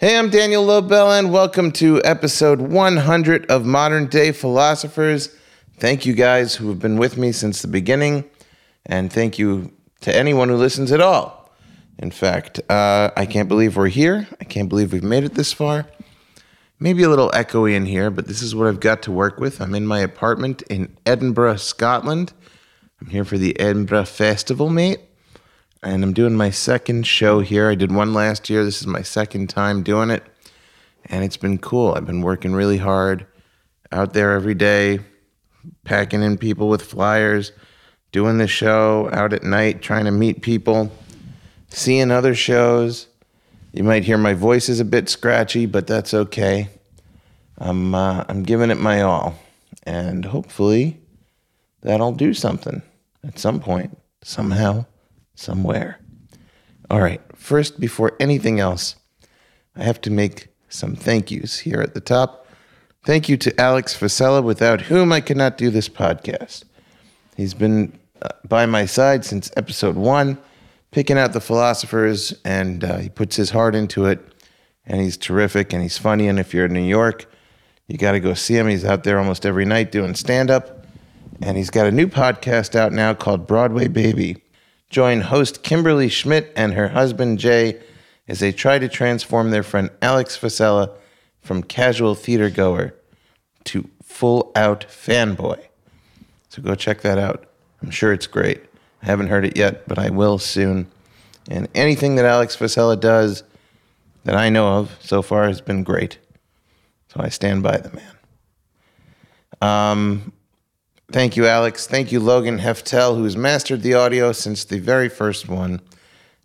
Hey, I'm Daniel Lobell, and welcome to episode 100 of Modern Day Philosophers. Thank you guys who have been with me since the beginning, and thank you to anyone who listens at all. In fact, uh, I can't believe we're here. I can't believe we've made it this far. Maybe a little echoey in here, but this is what I've got to work with. I'm in my apartment in Edinburgh, Scotland. I'm here for the Edinburgh Festival, mate and I'm doing my second show here. I did one last year. This is my second time doing it, and it's been cool. I've been working really hard out there every day, packing in people with flyers, doing the show out at night, trying to meet people, seeing other shows. You might hear my voice is a bit scratchy, but that's okay. I'm uh, I'm giving it my all, and hopefully that'll do something at some point, somehow somewhere. All right, first, before anything else, I have to make some thank yous here at the top. Thank you to Alex Fasella, without whom I could not do this podcast. He's been uh, by my side since episode one, picking out the philosophers, and uh, he puts his heart into it. And he's terrific and he's funny. And if you're in New York, you got to go see him. He's out there almost every night doing stand up. And he's got a new podcast out now called Broadway Baby Join host Kimberly Schmidt and her husband Jay as they try to transform their friend Alex Fasella from casual theater goer to full out fanboy. So go check that out. I'm sure it's great. I haven't heard it yet, but I will soon. And anything that Alex Fasella does that I know of so far has been great. So I stand by the man. Um, Thank you, Alex. Thank you, Logan Heftel, who's mastered the audio since the very first one.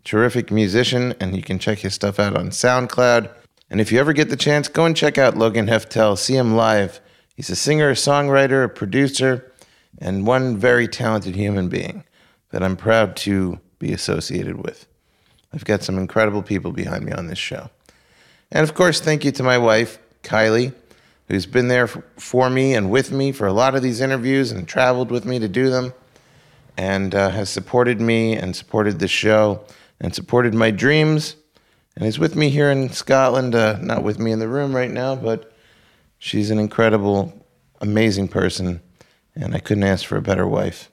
Terrific musician, and you can check his stuff out on SoundCloud. And if you ever get the chance, go and check out Logan Heftel. See him live. He's a singer, a songwriter, a producer, and one very talented human being that I'm proud to be associated with. I've got some incredible people behind me on this show. And of course, thank you to my wife, Kylie who's been there for me and with me for a lot of these interviews and traveled with me to do them and uh, has supported me and supported the show and supported my dreams and is with me here in Scotland, uh, not with me in the room right now, but she's an incredible, amazing person, and I couldn't ask for a better wife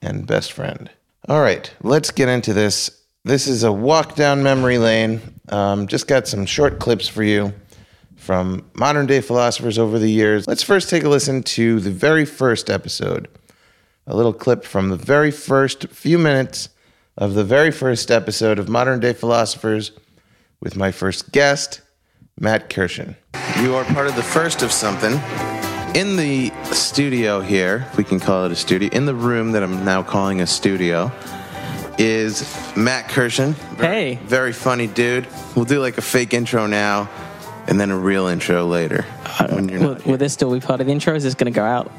and best friend. All right, let's get into this. This is a walk down memory lane. Um, just got some short clips for you from modern day philosophers over the years. Let's first take a listen to the very first episode, a little clip from the very first few minutes of the very first episode of Modern Day Philosophers with my first guest, Matt Kirshen. You are part of the first of something. In the studio here, if we can call it a studio, in the room that I'm now calling a studio, is Matt Kirshen. Hey. Very funny dude. We'll do like a fake intro now and then a real intro later. When you're will, not will this still be part of the intro? Is this going to go out?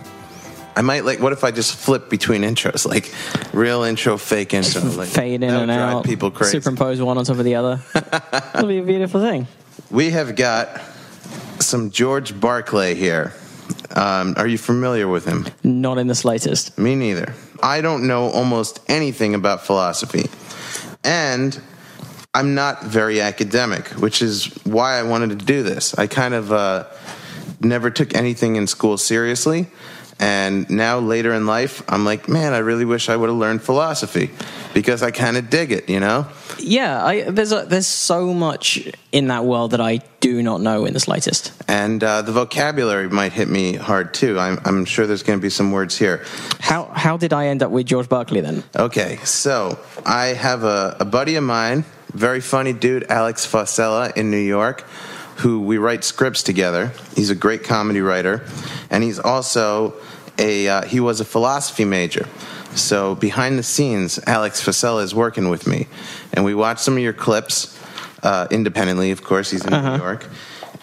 I might like. What if I just flip between intros, like real intro, fake intro, like, fade in and out, people crazy. superimpose one on top of the other. It'll be a beautiful thing. We have got some George Berkeley here. Um, are you familiar with him? Not in the slightest. Me neither. I don't know almost anything about philosophy, and I'm not very academic, which is why I wanted to do this. I kind of uh, never took anything in school seriously. And now later in life, I'm like, man, I really wish I would have learned philosophy because I kind of dig it, you know? Yeah, I, there's a, there's so much in that world that I do not know in the slightest. And uh, the vocabulary might hit me hard too. I'm, I'm sure there's going to be some words here. How how did I end up with George Berkeley then? Okay, so I have a, a buddy of mine very funny dude, Alex Fasella in New York, who we write scripts together. He's a great comedy writer, and he's also a uh, he was a philosophy major. So behind the scenes, Alex Fasella is working with me, and we watch some of your clips uh, independently. Of course, he's in uh-huh. New York,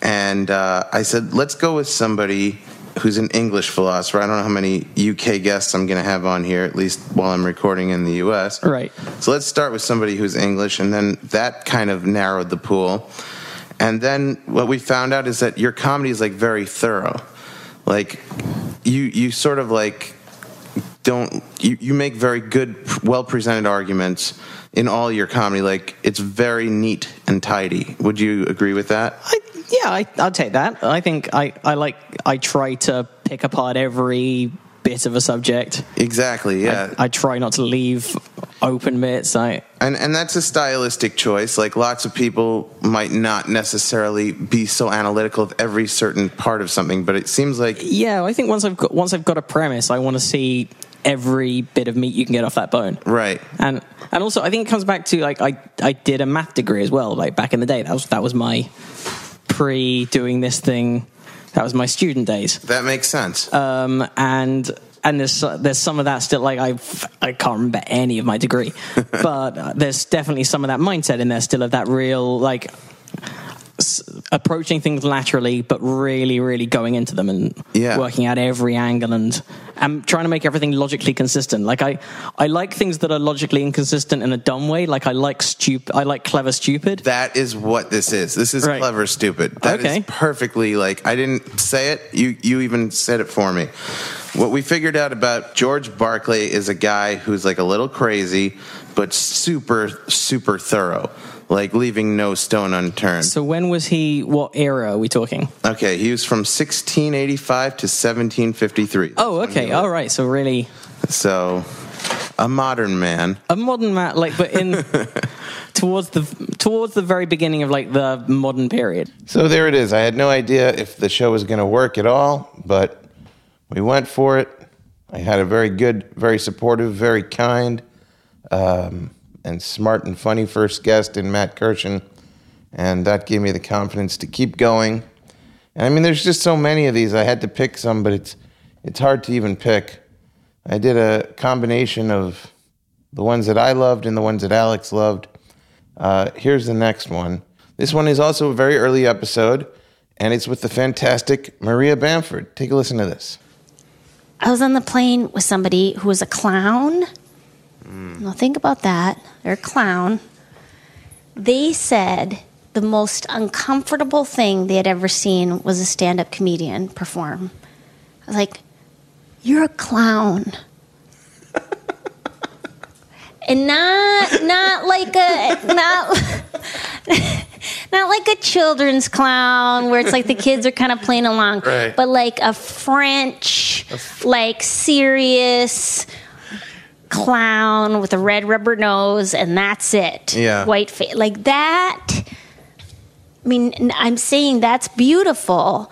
and uh, I said, let's go with somebody who's an English philosopher. I don't know how many UK guests I'm going to have on here, at least while I'm recording in the US. Right. So let's start with somebody who's English, and then that kind of narrowed the pool. And then what we found out is that your comedy is like very thorough. Like you, you sort of like don't you, you make very good, well presented arguments in all your comedy. Like it's very neat and tidy. Would you agree with that? I, yeah, I, I'll take that. I think I, I like I try to pick apart every bit of a subject. Exactly. Yeah. I, I try not to leave open bits. I and and that's a stylistic choice. Like lots of people might not necessarily be so analytical of every certain part of something, but it seems like yeah. I think once I've got once I've got a premise, I want to see every bit of meat you can get off that bone. right. And and also I think it comes back to like I I did a math degree as well. Like back in the day, that was that was my pre doing this thing. That was my student days. That makes sense. um, and and there's there's some of that still like I I can't remember any of my degree, but uh, there's definitely some of that mindset in there still of that real like approaching things laterally, but really really going into them and Yeah. working out every angle and and trying to make everything logically consistent. Like I I like things that are logically inconsistent in a dumb way. Like I like stupid. I like clever stupid. that is what this is. This is Right. clever stupid. That is Okay. perfectly like I didn't say it. You you even said it for me. What we figured out about George Berkeley is a guy who's like a little crazy, but super super thorough, like leaving no stone unturned. so when was he? What era are we talking? Okay, he was from 1685 to 1753. Oh, okay, all right. So really. So, a modern man. a modern man like but in towards the towards the very beginning of like the modern period So there it is. I had no idea if the show was going to work at all, but we went for it. I had a very good, very supportive, very kind, um, and smart and funny first guest in Matt Kirshen, and that gave me the confidence to keep going. And I mean, there's just so many of these. I had to pick some, but it's it's hard to even pick. I did a combination of the ones that I loved and the ones that Alex loved. Uh, here's the next one. This one is also a very early episode, and it's with the fantastic Maria Bamford. Take a listen to this. I was on the plane with somebody who was a clown. Now think about that. They're a clown. They said the most uncomfortable thing they had ever seen was a stand-up comedian perform. I was like, "You're a clown." and not not like a not not like a children's clown where it's like the kids are kind of playing along, Right. but like a French, like serious clown with a red rubber nose, and that's it. Yeah. white face, like that. I mean, I'm saying that's beautiful,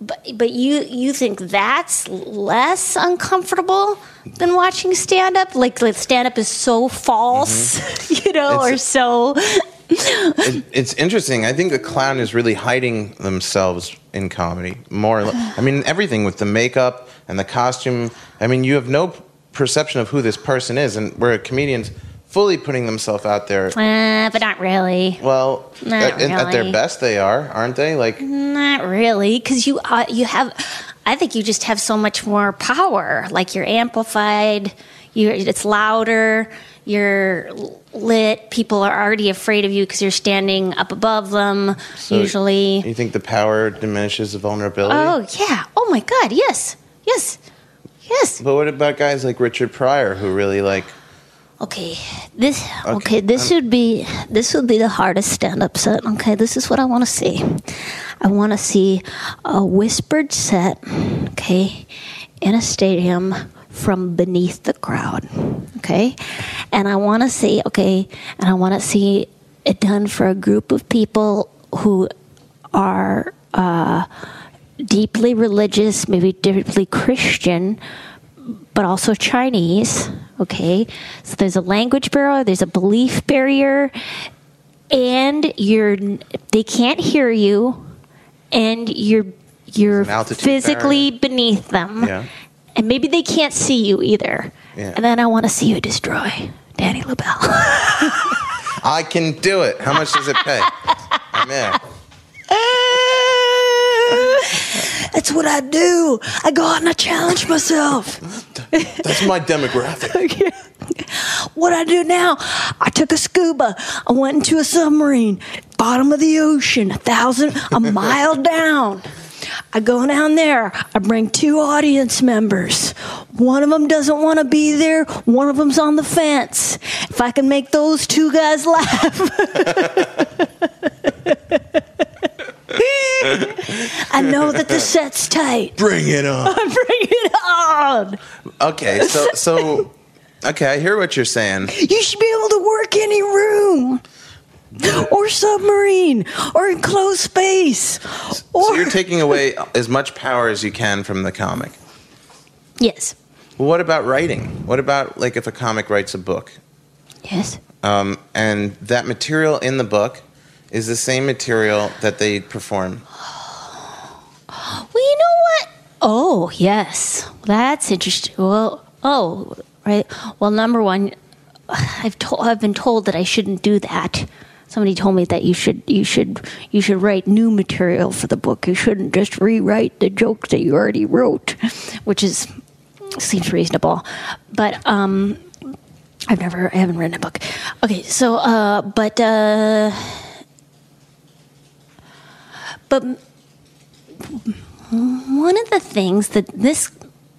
but but you you think that's less uncomfortable than watching stand up? Like, like stand up is so false, you know, Mm-hmm. It's- or so. It, it's interesting. I think the clown is really hiding themselves in comedy more. I mean, everything with the makeup and the costume. I mean, you have no perception of who this person is, and where a comedian's fully putting themselves out there. Uh, but not really. Not Well, at, at their best, they are, aren't they? Like, Not really, because you uh, you have. I think you just have so much more power. Like you're amplified. You it's louder. You're lit. People are already afraid of you because you're standing up above them. so usually. you think the power diminishes the vulnerability? Oh yeah. Oh my God. Yes. Yes. Yes. But what about guys like Richard Pryor, who really like? Okay. This. Okay, Okay. this would be. This would be the hardest stand-up set. Okay. This is what I want to see. I want to see a whispered set. Okay, in a stadium from beneath the crowd. Okay, and I want to see. Okay, and I want to see it done for a group of people who are. Uh, deeply religious, maybe deeply Christian, but also Chinese. Okay, so there's a language barrier, there's a belief barrier, and you're they can't hear you, and you're you're physically beneath them, Yeah. and maybe they can't see you either. Yeah. And then I want to see you destroy Danny Lobell. I can do it. How much does it pay? I'm in. That's what I do. I go out and I challenge myself. That's my demographic. What I do now, I took a scuba. I went into a submarine, bottom of the ocean, a thousand, a mile down. I go down there. I bring two audience members. One of them doesn't want to be there. One of them's on the fence. If I can make those two guys laugh, I know that the set's tight. Bring it on. Bring it on. Okay, so so okay, I hear what you're saying. You should be able to work any room. Or submarine, or enclosed space, or So you're taking away as much power as you can from the comic. yes, what about writing? What about like if a comic writes a book, yes. um, and that material in the book is the same material that they perform? Well, you know what? Oh, yes. That's interesting. Well, oh, right. Well, number one, I've I've been told that I shouldn't do that. Somebody told me that you should you should you should write new material for the book. You shouldn't just rewrite the jokes that you already wrote, which is seems reasonable. But um I've never I haven't written a book. Okay, so uh but uh but one of the things that this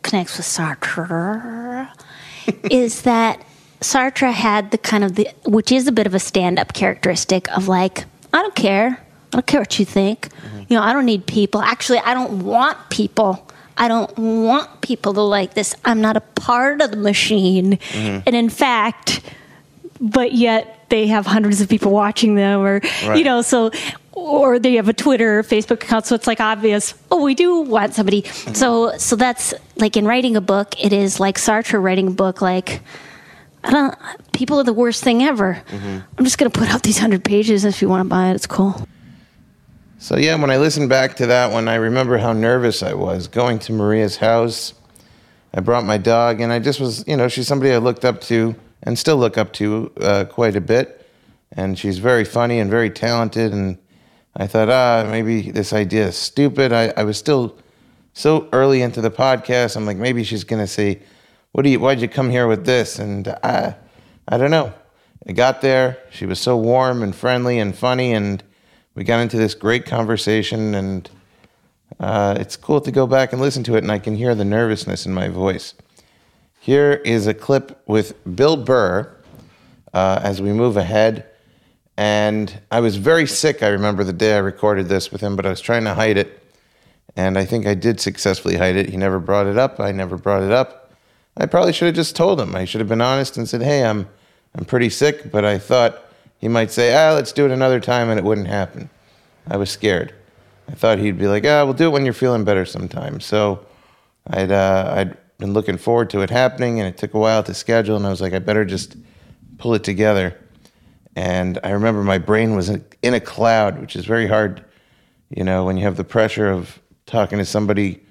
connects with Sartre is that Sartre had the kind of the, which is a bit of a stand-up characteristic of like, I don't care, I don't care what you think, mm-hmm. you know, I don't need people. Actually, I don't want people. I don't want people to like this. I'm not a part of the machine, mm-hmm. and in fact, but yet they have hundreds of people watching them, or you know, so or they have a Twitter, or Facebook account, so it's like obvious. Oh, we do want somebody. Mm-hmm. So, so that's like in writing a book. It is like Sartre writing a book. Like, I don't. People are the worst thing ever. Mm-hmm. I'm just gonna put out these hundred pages. If you want to buy it, it's cool. So yeah, when I listened back to that one, I remember how nervous I was going to Maria's house. I brought my dog, and I just was, you know, she's somebody I looked up to and still look up to uh, quite a bit. And she's very funny and very talented. And I thought, ah, maybe this idea is stupid. I, I was still so early into the podcast. I'm like, maybe she's gonna say, "What do you? Why'd you come here with this?" And I, I don't know. I got there. She was so warm and friendly and funny, and we got into this great conversation. And uh, it's cool to go back and listen to it, and I can hear the nervousness in my voice. Here is a clip with Bill Burr uh, as we move ahead. And I was very sick. I remember the day I recorded this with him, but I was trying to hide it. And I think I did successfully hide it. He never brought it up. I never brought it up. I probably should have just told him. I should have been honest and said, "Hey, I'm I'm pretty sick," but I thought he might say, "Ah, let's do it another time," and it wouldn't happen. I was scared. I thought he'd be like, "Ah, we'll do it when you're feeling better sometime." So I'd uh, I'd been looking forward to it happening, and it took a while to schedule, and I was like, I better just pull it together. And I remember my brain was in a cloud, which is very hard, you know, when you have the pressure of talking to somebody.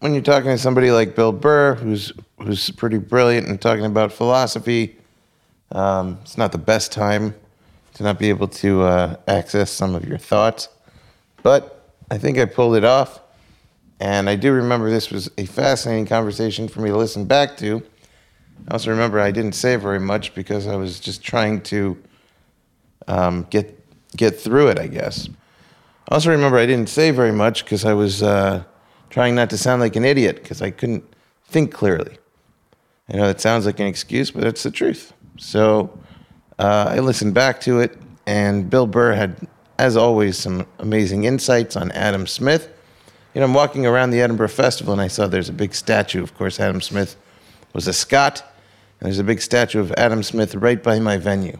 When you're talking to somebody like Bill Burr, who's who's pretty brilliant and talking about philosophy, um, it's not the best time to not be able to uh, access some of your thoughts. But I think I pulled it off. And I do remember this was a fascinating conversation for me to listen back to. I also remember I didn't say very much because I was just trying to um, get get through it, I guess. I also remember I didn't say very much because I was uh, trying not to sound like an idiot because I couldn't think clearly. I know that sounds like an excuse, but it's the truth. So uh, I listened back to it, and Bill Burr had, as always, some amazing insights on Adam Smith. You know, I'm walking around the Edinburgh Festival, and I saw there's a big statue. Of course, Adam Smith was a Scot, and there's a big statue of Adam Smith right by my venue.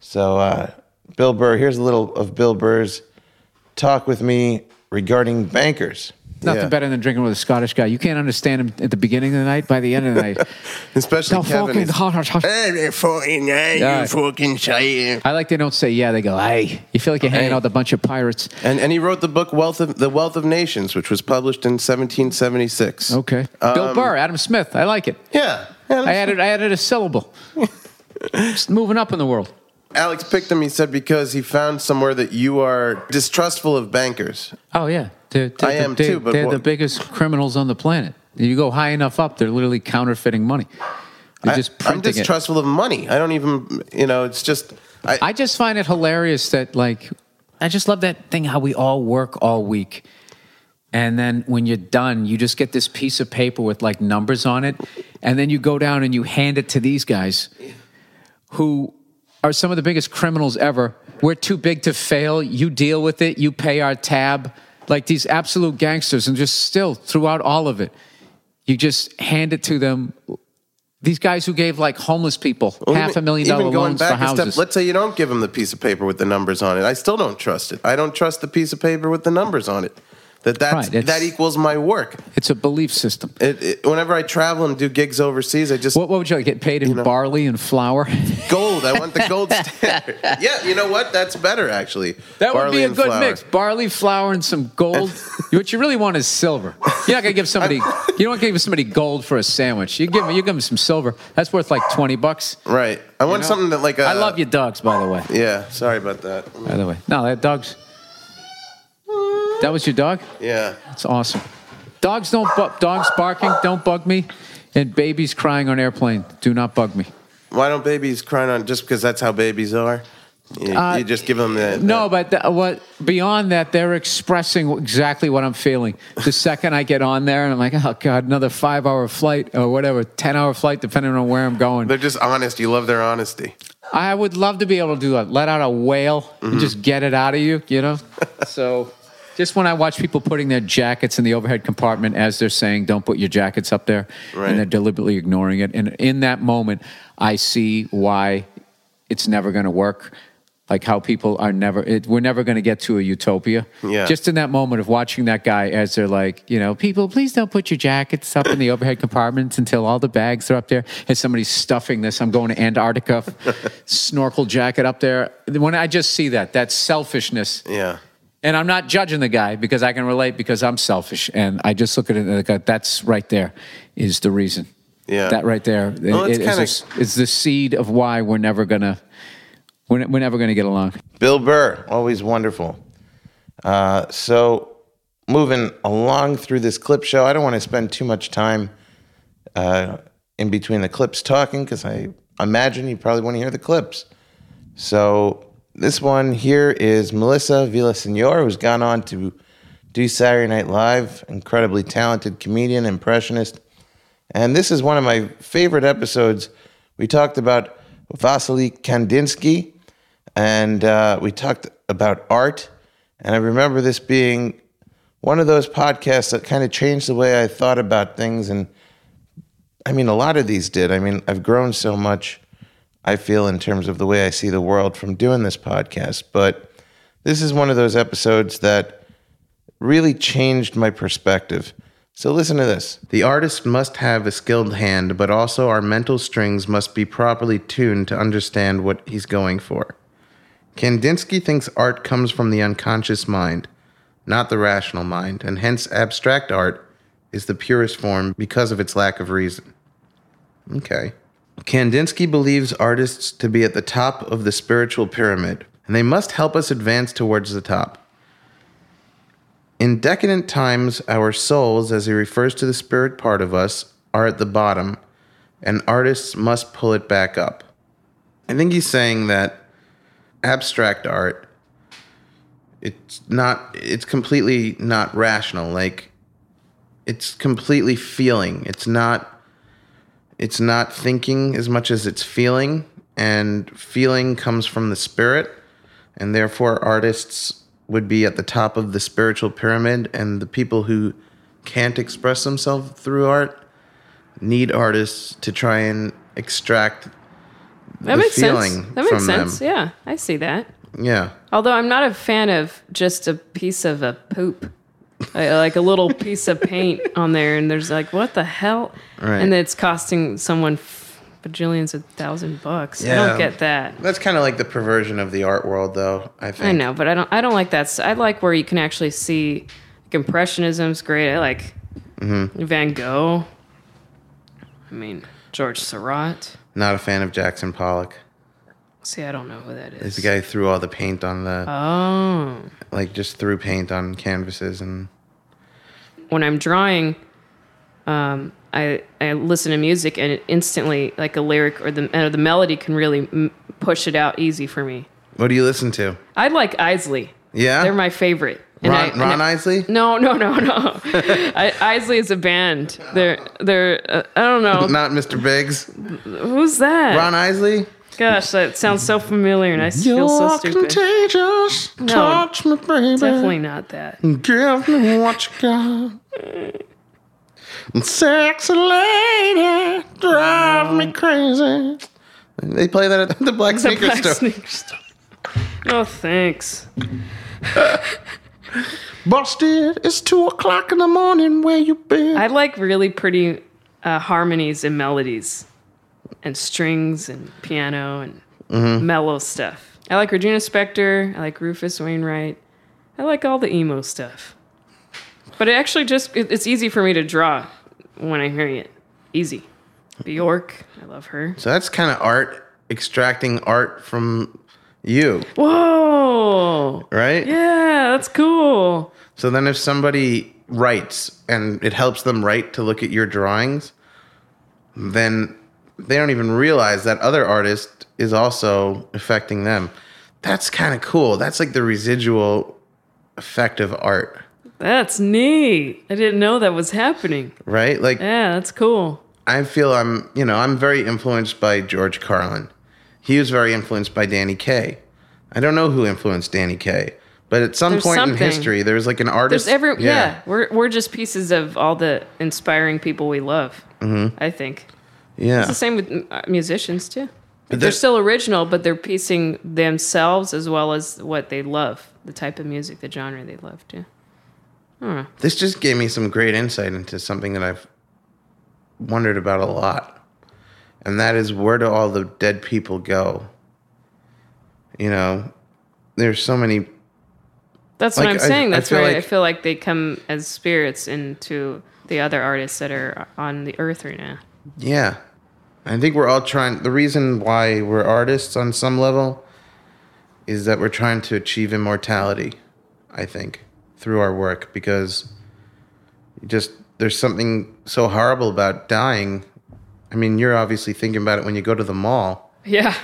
So, uh, Bill Burr, here's a little of Bill Burr's talk with me regarding bankers. Nothing Yeah. better than drinking with a Scottish guy. You can't understand him at the beginning of the night. By the end of the night, Especially Tell Kevin. fucking- is- Hey, fucking, hey, Yeah. you fucking say I like they don't say yeah. They go hey. You feel like you're hanging Hey. out with a bunch of pirates. And and he wrote the book Wealth of the Wealth of Nations, which was published in 1776. Okay, Bill um, Burr, Adam Smith. I like it. Yeah. yeah I added I added a syllable. Just moving up in the world. Alex picked him. He said because he found somewhere that you are distrustful of bankers. Oh yeah, they're, they're I the, am they're- too, but they're the biggest criminals on the planet. You go high enough up, they're literally counterfeiting money. They're just I, am printing it. distrustful of money. I don't even, you know, it's just. I, I just find it hilarious that like I just love that thing how we all work all week. And then when you're done, you just get this piece of paper with like numbers on it. And then you go down and you hand it to these guys who are some of the biggest criminals ever. We're too big to fail. You deal with it. You pay our tab. Like these absolute gangsters. And just still, throughout all of it, you just hand it to them. These guys who gave like homeless people Well, half a million dollar loans for a step, houses. let's say you don't give them the piece of paper with the numbers on it. I still don't trust it. I don't trust the piece of paper with the numbers on it. That that's, Right, that equals my work. It's a belief system. It, it, whenever I travel and do gigs overseas, I just What, what would you like? Get paid in know. barley and flour? gold. I want the gold standard. Yeah, you know what? That's better actually. That would be a good flour. mix. Barley, flour, and some gold. what you really want is silver. You're not gonna give somebody. You don't want to give somebody gold for a sandwich. You give them. You give them some silver. That's worth like twenty bucks. Right. I want know? something that like. uh, I love your dogs, by the way. Yeah. Sorry about that. By the way, no, that dog's. That was your dog. Yeah. That's awesome. Dogs don't. Bu- dogs barking don't bug me, and babies crying on airplane do not bug me. Why don't babies cry on just because that's how babies are? You, Uh, you just give them the No, but th- what beyond that, they're expressing exactly what I'm feeling. The second I get on there, and I'm like, oh god, another five hour flight or whatever, ten hour flight, depending on where I'm going. They're just honest. You love their honesty. I would love to be able to do that. Let out a wail and just get it out of you, you know. so, just when I watch people putting their jackets in the overhead compartment as they're saying, "Don't put your jackets up there," Right. and they're deliberately ignoring it, and in that moment, I see why it's never going to work. Like how people are never, it, we're never going to get to a utopia. Yeah. Just in that moment of watching that guy as they're like, you know, people, please don't put your jackets up in the overhead compartments until all the bags are up there. And somebody's stuffing this, I'm going to Antarctica, snorkel jacket up there. When I just see that, that selfishness. Yeah. And I'm not judging the guy because I can relate because I'm selfish. And I just look at it and I go, that's right there is the reason. Yeah. That right there Well, it's is kinda- is is the seed of why we're never going to. We're, we're never going to get along. Bill Burr, always wonderful. Uh, so, moving along through this clip show, I don't want to spend too much time uh, in between the clips talking because I imagine you probably want to hear the clips. So, this one here is Melissa Villasenor, who's gone on to do Saturday Night Live, incredibly talented comedian, impressionist. And this is one of my favorite episodes. We talked about Vasily Kandinsky and uh, we talked about art. And I remember this being one of those podcasts that kind of changed the way I thought about things. And I mean, a lot of these did. I mean, I've grown so much, I feel, in terms of the way I see the world from doing this podcast. But this is one of those episodes that really changed my perspective. So listen to this. The artist must have a skilled hand, but also our mental strings must be properly tuned to understand what he's going for. Kandinsky thinks art comes from the unconscious mind, not the rational mind, and hence abstract art is the purest form because of its lack of reason. Okay. Kandinsky believes artists to be at the top of the spiritual pyramid, and they must help us advance towards the top. In decadent times, our souls, as he refers to the spirit part of us, are at the bottom, and artists must pull it back up. I think he's saying that abstract art it's not it's completely not rational like it's completely feeling it's not it's not thinking as much as it's feeling and feeling comes from the spirit and therefore artists would be at the top of the spiritual pyramid and the people who can't express themselves through art need artists to try and extract That makes feeling sense. That makes from them. sense. Yeah, I see that. yeah Although I'm not a fan of just a piece of a poop, like a little piece of paint on there, and there's like, what the hell? Right. And it's costing someone f- bajillions of thousand bucks. I don't get that. That's kind of like the perversion of the art world, though. I think. I know, but I don't. I don't like that. I like where you can actually see. Like, impressionism's great. I like Mm-hmm. Van Gogh. I mean George Seurat. Not a fan of Jackson Pollock. See, I don't know who that is. He's is. the guy who threw all the paint on the, Oh. like, just threw paint on canvases and. When I'm drawing, um, I I listen to music and it instantly like a lyric or the or the melody can really m- push it out easy for me. What do you listen to? I like Isley. Yeah. They're my favorite. And Ron, I- Ron I- Isley? No, no, no, no. I, Isley is a band. They're they're. Uh, I don't know Not Mr. Biggs. who's that. Ron Isley? Gosh, that sounds so familiar, and I s- feel so stupid. contagious. No. Touch me, baby. Definitely not that. Give me what you got. Sexy lady, drive me crazy. They play that at the Black Sneaker Store. Sneaker Store. No thanks. Busted, it's two o'clock in the morning. Where you been? I like really pretty uh, harmonies and melodies, and strings and piano and Mm-hmm. mellow stuff. I like Regina Spektor. I like Rufus Wainwright. I like all the emo stuff. But it actually just it- it's easy for me to draw when I'm hearing it. Easy. Bjork, I love her. so that's kind of art, extracting art from you, Whoa! right? Yeah, that's cool. So then if somebody writes and it helps them write to look at your drawings, then they don't even realize that other artist is also affecting them. That's kind of cool. That's like the residual effect of art, That's neat. I didn't know that was happening. right? Like Yeah, that's cool. I feel I'm, you know, I'm very influenced by George Carlin. He was very influenced by Danny Kaye. I don't know who influenced Danny Kaye, but at some There's point in history, there was like an artist. There's every yeah. We're we're just pieces of all the inspiring people we love. Mm-hmm. I think yeah. it's the same with uh, musicians too. they're still original, but they're piecing themselves as well as what they love, the type of music, the genre they love too. This just gave me some great insight into something that I've wondered about a lot. And that is where do all the dead people go? You know, there's so many That's Like, what I'm saying. I That's I like- feel like they come as spirits into the other artists that are on the earth right now. Yeah. I think we're all trying the reason why we're artists on some level is that we're trying to achieve immortality, I think, through our work because just there's something so horrible about dying. I mean, you're obviously thinking about it when you go to the mall. Yeah.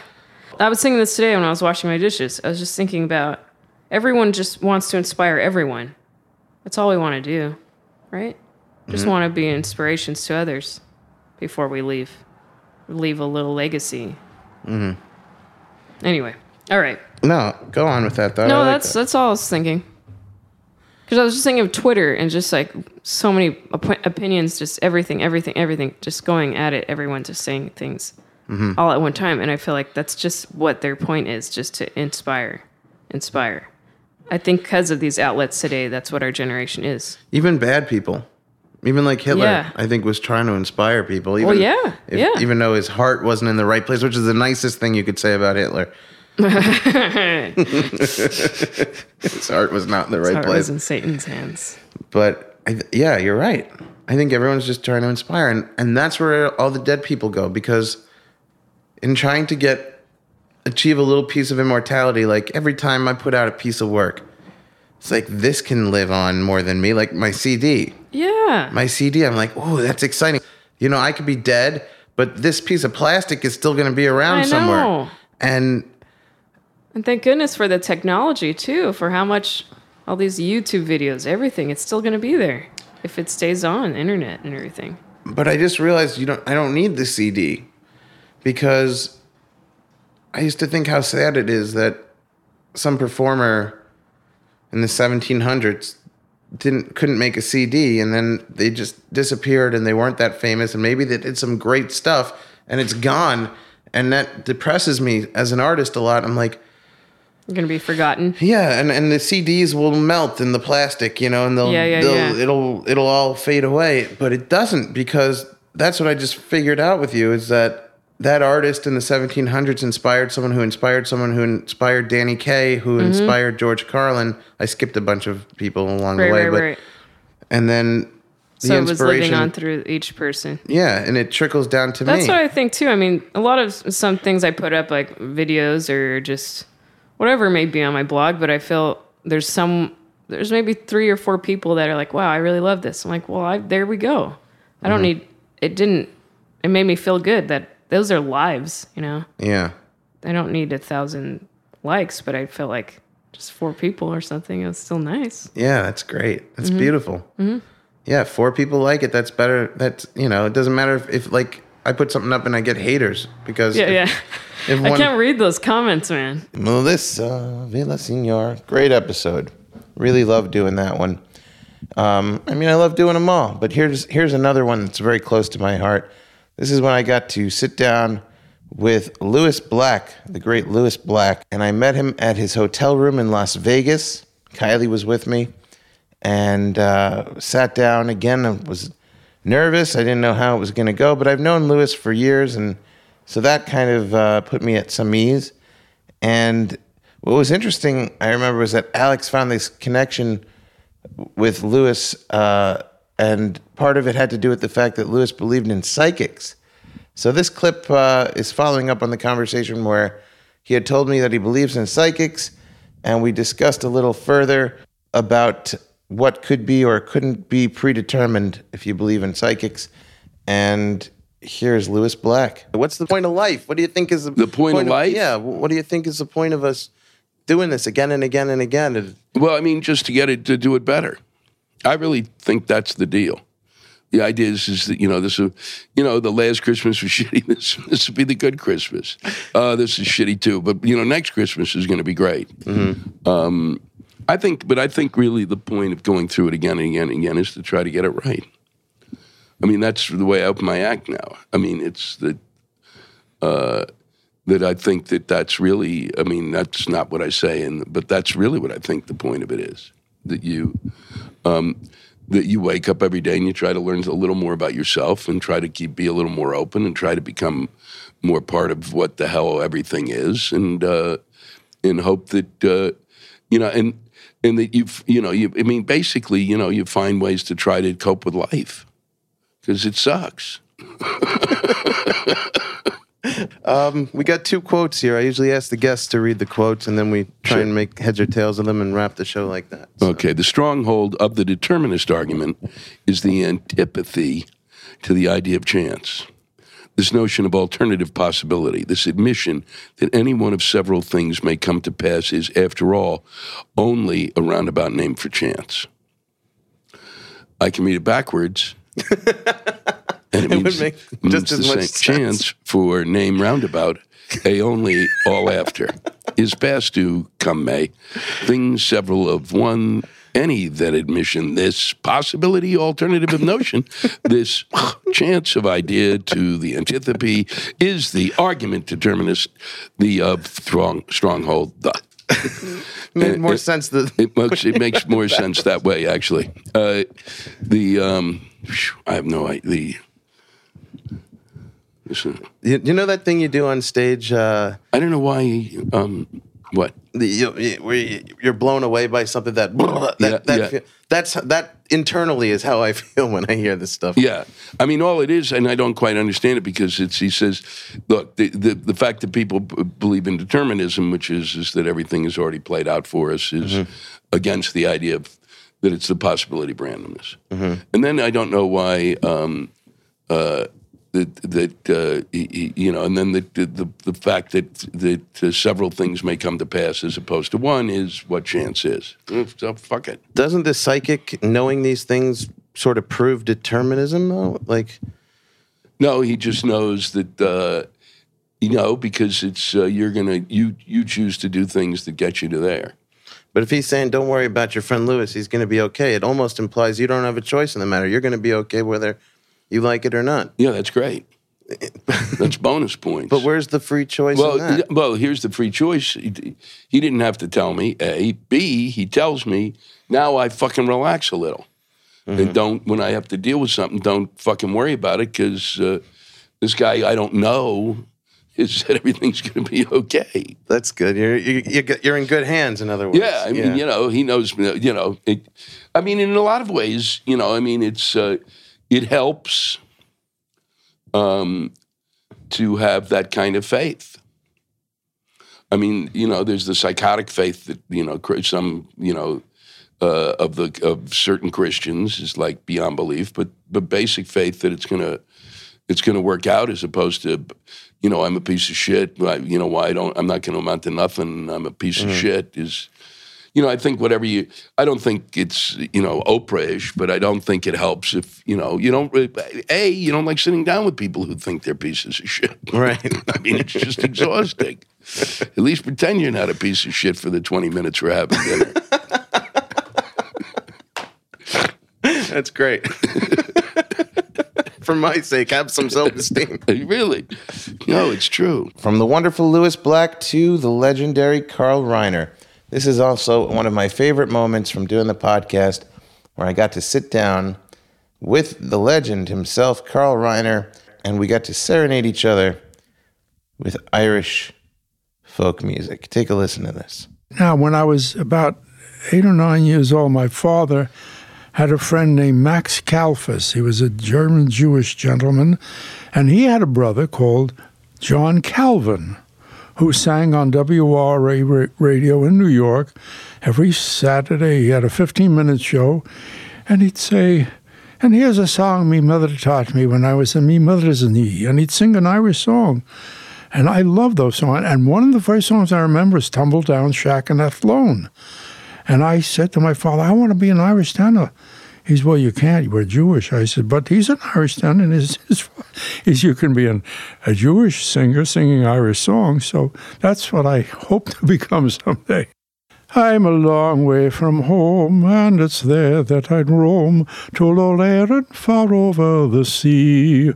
I was thinking this today when I was washing my dishes. I was just thinking about everyone just wants to inspire everyone. That's all we want to do, right? Just mm-hmm. want to be inspirations to others before we leave. Leave a little legacy. Mm-hmm. Anyway, all right. No, go on with that though. No, like that's that. that's all I was thinking. Because I was just thinking of Twitter and just like so many op- opinions, just everything, everything, everything, just going at it. Everyone just saying things Mm-hmm. all at one time, and I feel like that's just what their point is, just to inspire, inspire. I think because of these outlets today, that's what our generation is. even bad people. Even like Hitler, Yeah. I think was trying to inspire people. Even, Well, yeah, if- yeah. Even though his heart wasn't in the right place, which is the nicest thing you could say about Hitler. his heart was not in the right Heart place. was in Satan's hands. But I, yeah, you're right. I think everyone's just trying to inspire, and and that's where all the dead people go because in trying to get achieve a little piece of immortality, like every time I put out a piece of work, it's like this can live on more than me. Like my CD, Yeah, my CD, I'm like, oh, that's exciting. You know, I could be dead, but this piece of plastic is still going to be around I somewhere. know. And and thank goodness for the technology too. For how much all these YouTube videos, everything, it's still going to be there if it stays on internet and everything. but I just realized you don't. I don't need the CD because I used to think how sad it is that some performer in the 1700s didn't couldn't make a CD and then they just disappeared and they weren't that famous and maybe they did some great stuff and it's gone and that depresses me as an artist a lot. I'm like, You're going to be forgotten. yeah, and, and the CDs will melt in the plastic, you know, and they'll, Yeah, yeah, they'll yeah. it'll it'll all fade away. But it doesn't because that's what I just figured out with you is that that artist in the 1700s inspired someone who inspired someone who inspired Danny Kaye, who inspired George Carlin. I skipped a bunch of people along Mm-hmm. Right, the way, right, but right. and then the So it was living on through each person. yeah, and it trickles down to That's me. That's what I think too. I mean, a lot of some things I put up, like videos or just whatever may be on my blog, but I feel there's some, there's maybe three or four people that are like, wow, I really love this. I'm like, well, I, there we go. I don't Mm-hmm. need, it didn't, it made me feel good that those are lives, you know? yeah, I don't need a thousand likes, but I feel like just four people or something. It's still nice. Yeah, that's great. That's Mm-hmm. beautiful. Yeah, four people like it. That's better. That's you know, it doesn't matter if, if like I put something up and I get haters because Yeah, if, yeah. if I can't read those comments, man. Melissa Villasenor, great episode. Really love doing that one. Um, I mean, I love doing them all, but here's here's another one that's very close to my heart. This is when I got to sit down with Lewis Black, the great Lewis Black, and I met him at his hotel room in Las Vegas. Kylie was with me, and uh, sat down again. I was nervous. I didn't know how it was going to go, but I've known Lewis for years, and so that kind of uh, put me at some ease. And what was interesting, I remember, was that Alex found this connection with Lewis, uh, and part of it had to do with the fact that Lewis believed in psychics. So this clip uh, is following up on the conversation where he had told me that he believes in psychics, and we discussed a little further about what could be or couldn't be predetermined if you believe in psychics. And here's Lewis Black. What's the point of life? What do you think is the, The point of life? Yeah. What do you think is the point of us doing this again and again and again? Well, I mean, just to get it to do it better. I really think that's the deal. The idea is, is that you know this, is, you know, the last Christmas was shitty. This this will be the good Christmas. Uh, this is shitty too, but you know, next Christmas is going to be great. Um, I think, but I think really the point of going through it again and again and again is to try to get it right. I mean, that's the way I open my act now. I mean, it's that uh, that I think that that's really. I mean, that's not what I say, and but that's really what I think the point of it is that you um, that you wake up every day and you try to learn a little more about yourself and try to keep be a little more open and try to become more part of what the hell everything is and uh, and hope that uh, you know and and that you you know you I mean basically you know you find ways to try to cope with life because it sucks. Um, we got two quotes here. I usually ask the guests to read the quotes, and then we try and make heads or tails of them and wrap the show like that. So- Okay, the stronghold of the determinist argument is the antipathy to the idea of chance. This notion of alternative possibility, this admission that any one of several things may come to pass is, after all, only a roundabout name for chance. I can read it backwards. and it, would means, make means just as the much same sense. chance for name roundabout, a only all after. Is past due come May. Things several of one, any that admission, this possibility, alternative of notion, this chance of idea to the antipathy is the argument determinist, the of strong stronghold, the. made more it- sense than It makes it makes more sense that way, actually. Uh, the um, I have no idea. The, you, you know that thing you do on stage. Uh, I don't know why. Um, what? the, you, you- where you, you're blown away by something that that, Yeah, that yeah. that's that internally is how I feel when I hear this stuff. Yeah, I mean, all it is, and I don't quite understand it because it's. He says, look, the the, the fact that people b- believe in determinism, which is is that everything is already played out for us, is against the idea of that it's the possibility of randomness. And then I don't know why. Um, uh, that that uh, you know, and then the the, the fact that that uh, several things may come to pass as opposed to one is what chance is. So fuck it. Doesn't the psychic knowing these things sort of prove determinism though? Like, No, he just knows that uh, you know because it's uh, you're gonna you you choose to do things that get you to there. but if he's saying don't worry about your friend Lewis, he's going to be okay. It almost implies you don't have a choice in the matter. You're going to be okay whether you like it or not. Yeah, that's great. that's bonus points. But where's the free choice well, in that? well, here's the free choice. He, he didn't have to tell me. A, B. He tells me. Now I fucking relax a little, Mm-hmm. and don't when I have to deal with something, don't fucking worry about it because uh, this guy I don't know has said everything's going to be okay. That's good. You're you, you get- you're in good hands. In other words, Yeah, I mean, you know, he knows. You know, it, I mean, in a lot of ways, you know, I mean, it's uh, it helps um, to have that kind of faith. I mean, you know, there's the psychotic faith that you know some you know uh, of the of certain Christians is like beyond belief, but but basic faith that it's gonna it's gonna work out as opposed to you know I'm a piece of shit. You know why I don't I'm not gonna amount to nothing. I'm a piece of shit is you know, I think whatever you, I don't think it's, you know, Oprah-ish, but I don't think it helps if, you know, you don't, A, you don't like sitting down with people who think they're pieces of shit. Right. I mean, it's just exhausting. At least pretend you're not a piece of shit for the 20 minutes we're having dinner. That's great. For my sake, have some self esteem. really? No, it's true. From the wonderful Lewis Black to the legendary Carl Reiner. This is also one of my favorite moments from doing the podcast where I got to sit down with the legend himself, Carl Reiner, and we got to serenade each other with Irish folk music. Take a listen to this. Now, when I was about eight or nine years old, my father had a friend named Max Kalfas. He was a German Jewish gentleman, and he had a brother called John Calvin, who sang on WRA radio in New York every Saturday. He had a 15 minute show, and he'd say, and here's a song me mother taught me when I was in me mother's knee. And he'd sing an Irish song. And I love those songs. And one of the first songs I remember is Tumble Down Shack in Athlone. And I said to my father, I want to be an Irish tenor. He said, Well, you can't. We're Jewish. I said, But he's an Irish tenor. And his, his, you can be an, a Jewish singer singing Irish songs. So that's what I hope to become someday. I'm a long way from home, and it's there that I'd roam to Low Erin far over the sea.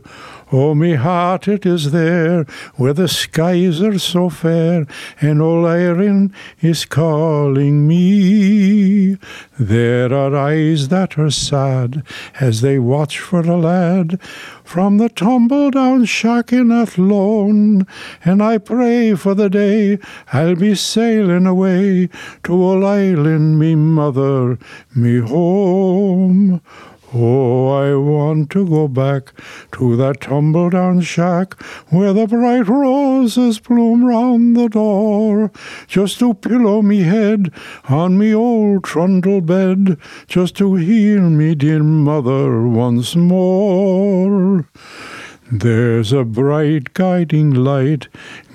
Oh, me heart, it is there where the skies are so fair, and old Erin is calling me. There are eyes that are sad as they watch for a lad from the tumble down shack in Athlone, and I pray for the day I'll be sailing away to old island, me mother, me home. Oh, I want to go back to that tumble down shack where the bright roses bloom round the door, just to pillow me head on me old trundle bed, just to hear me dear mother once more. There's a bright guiding light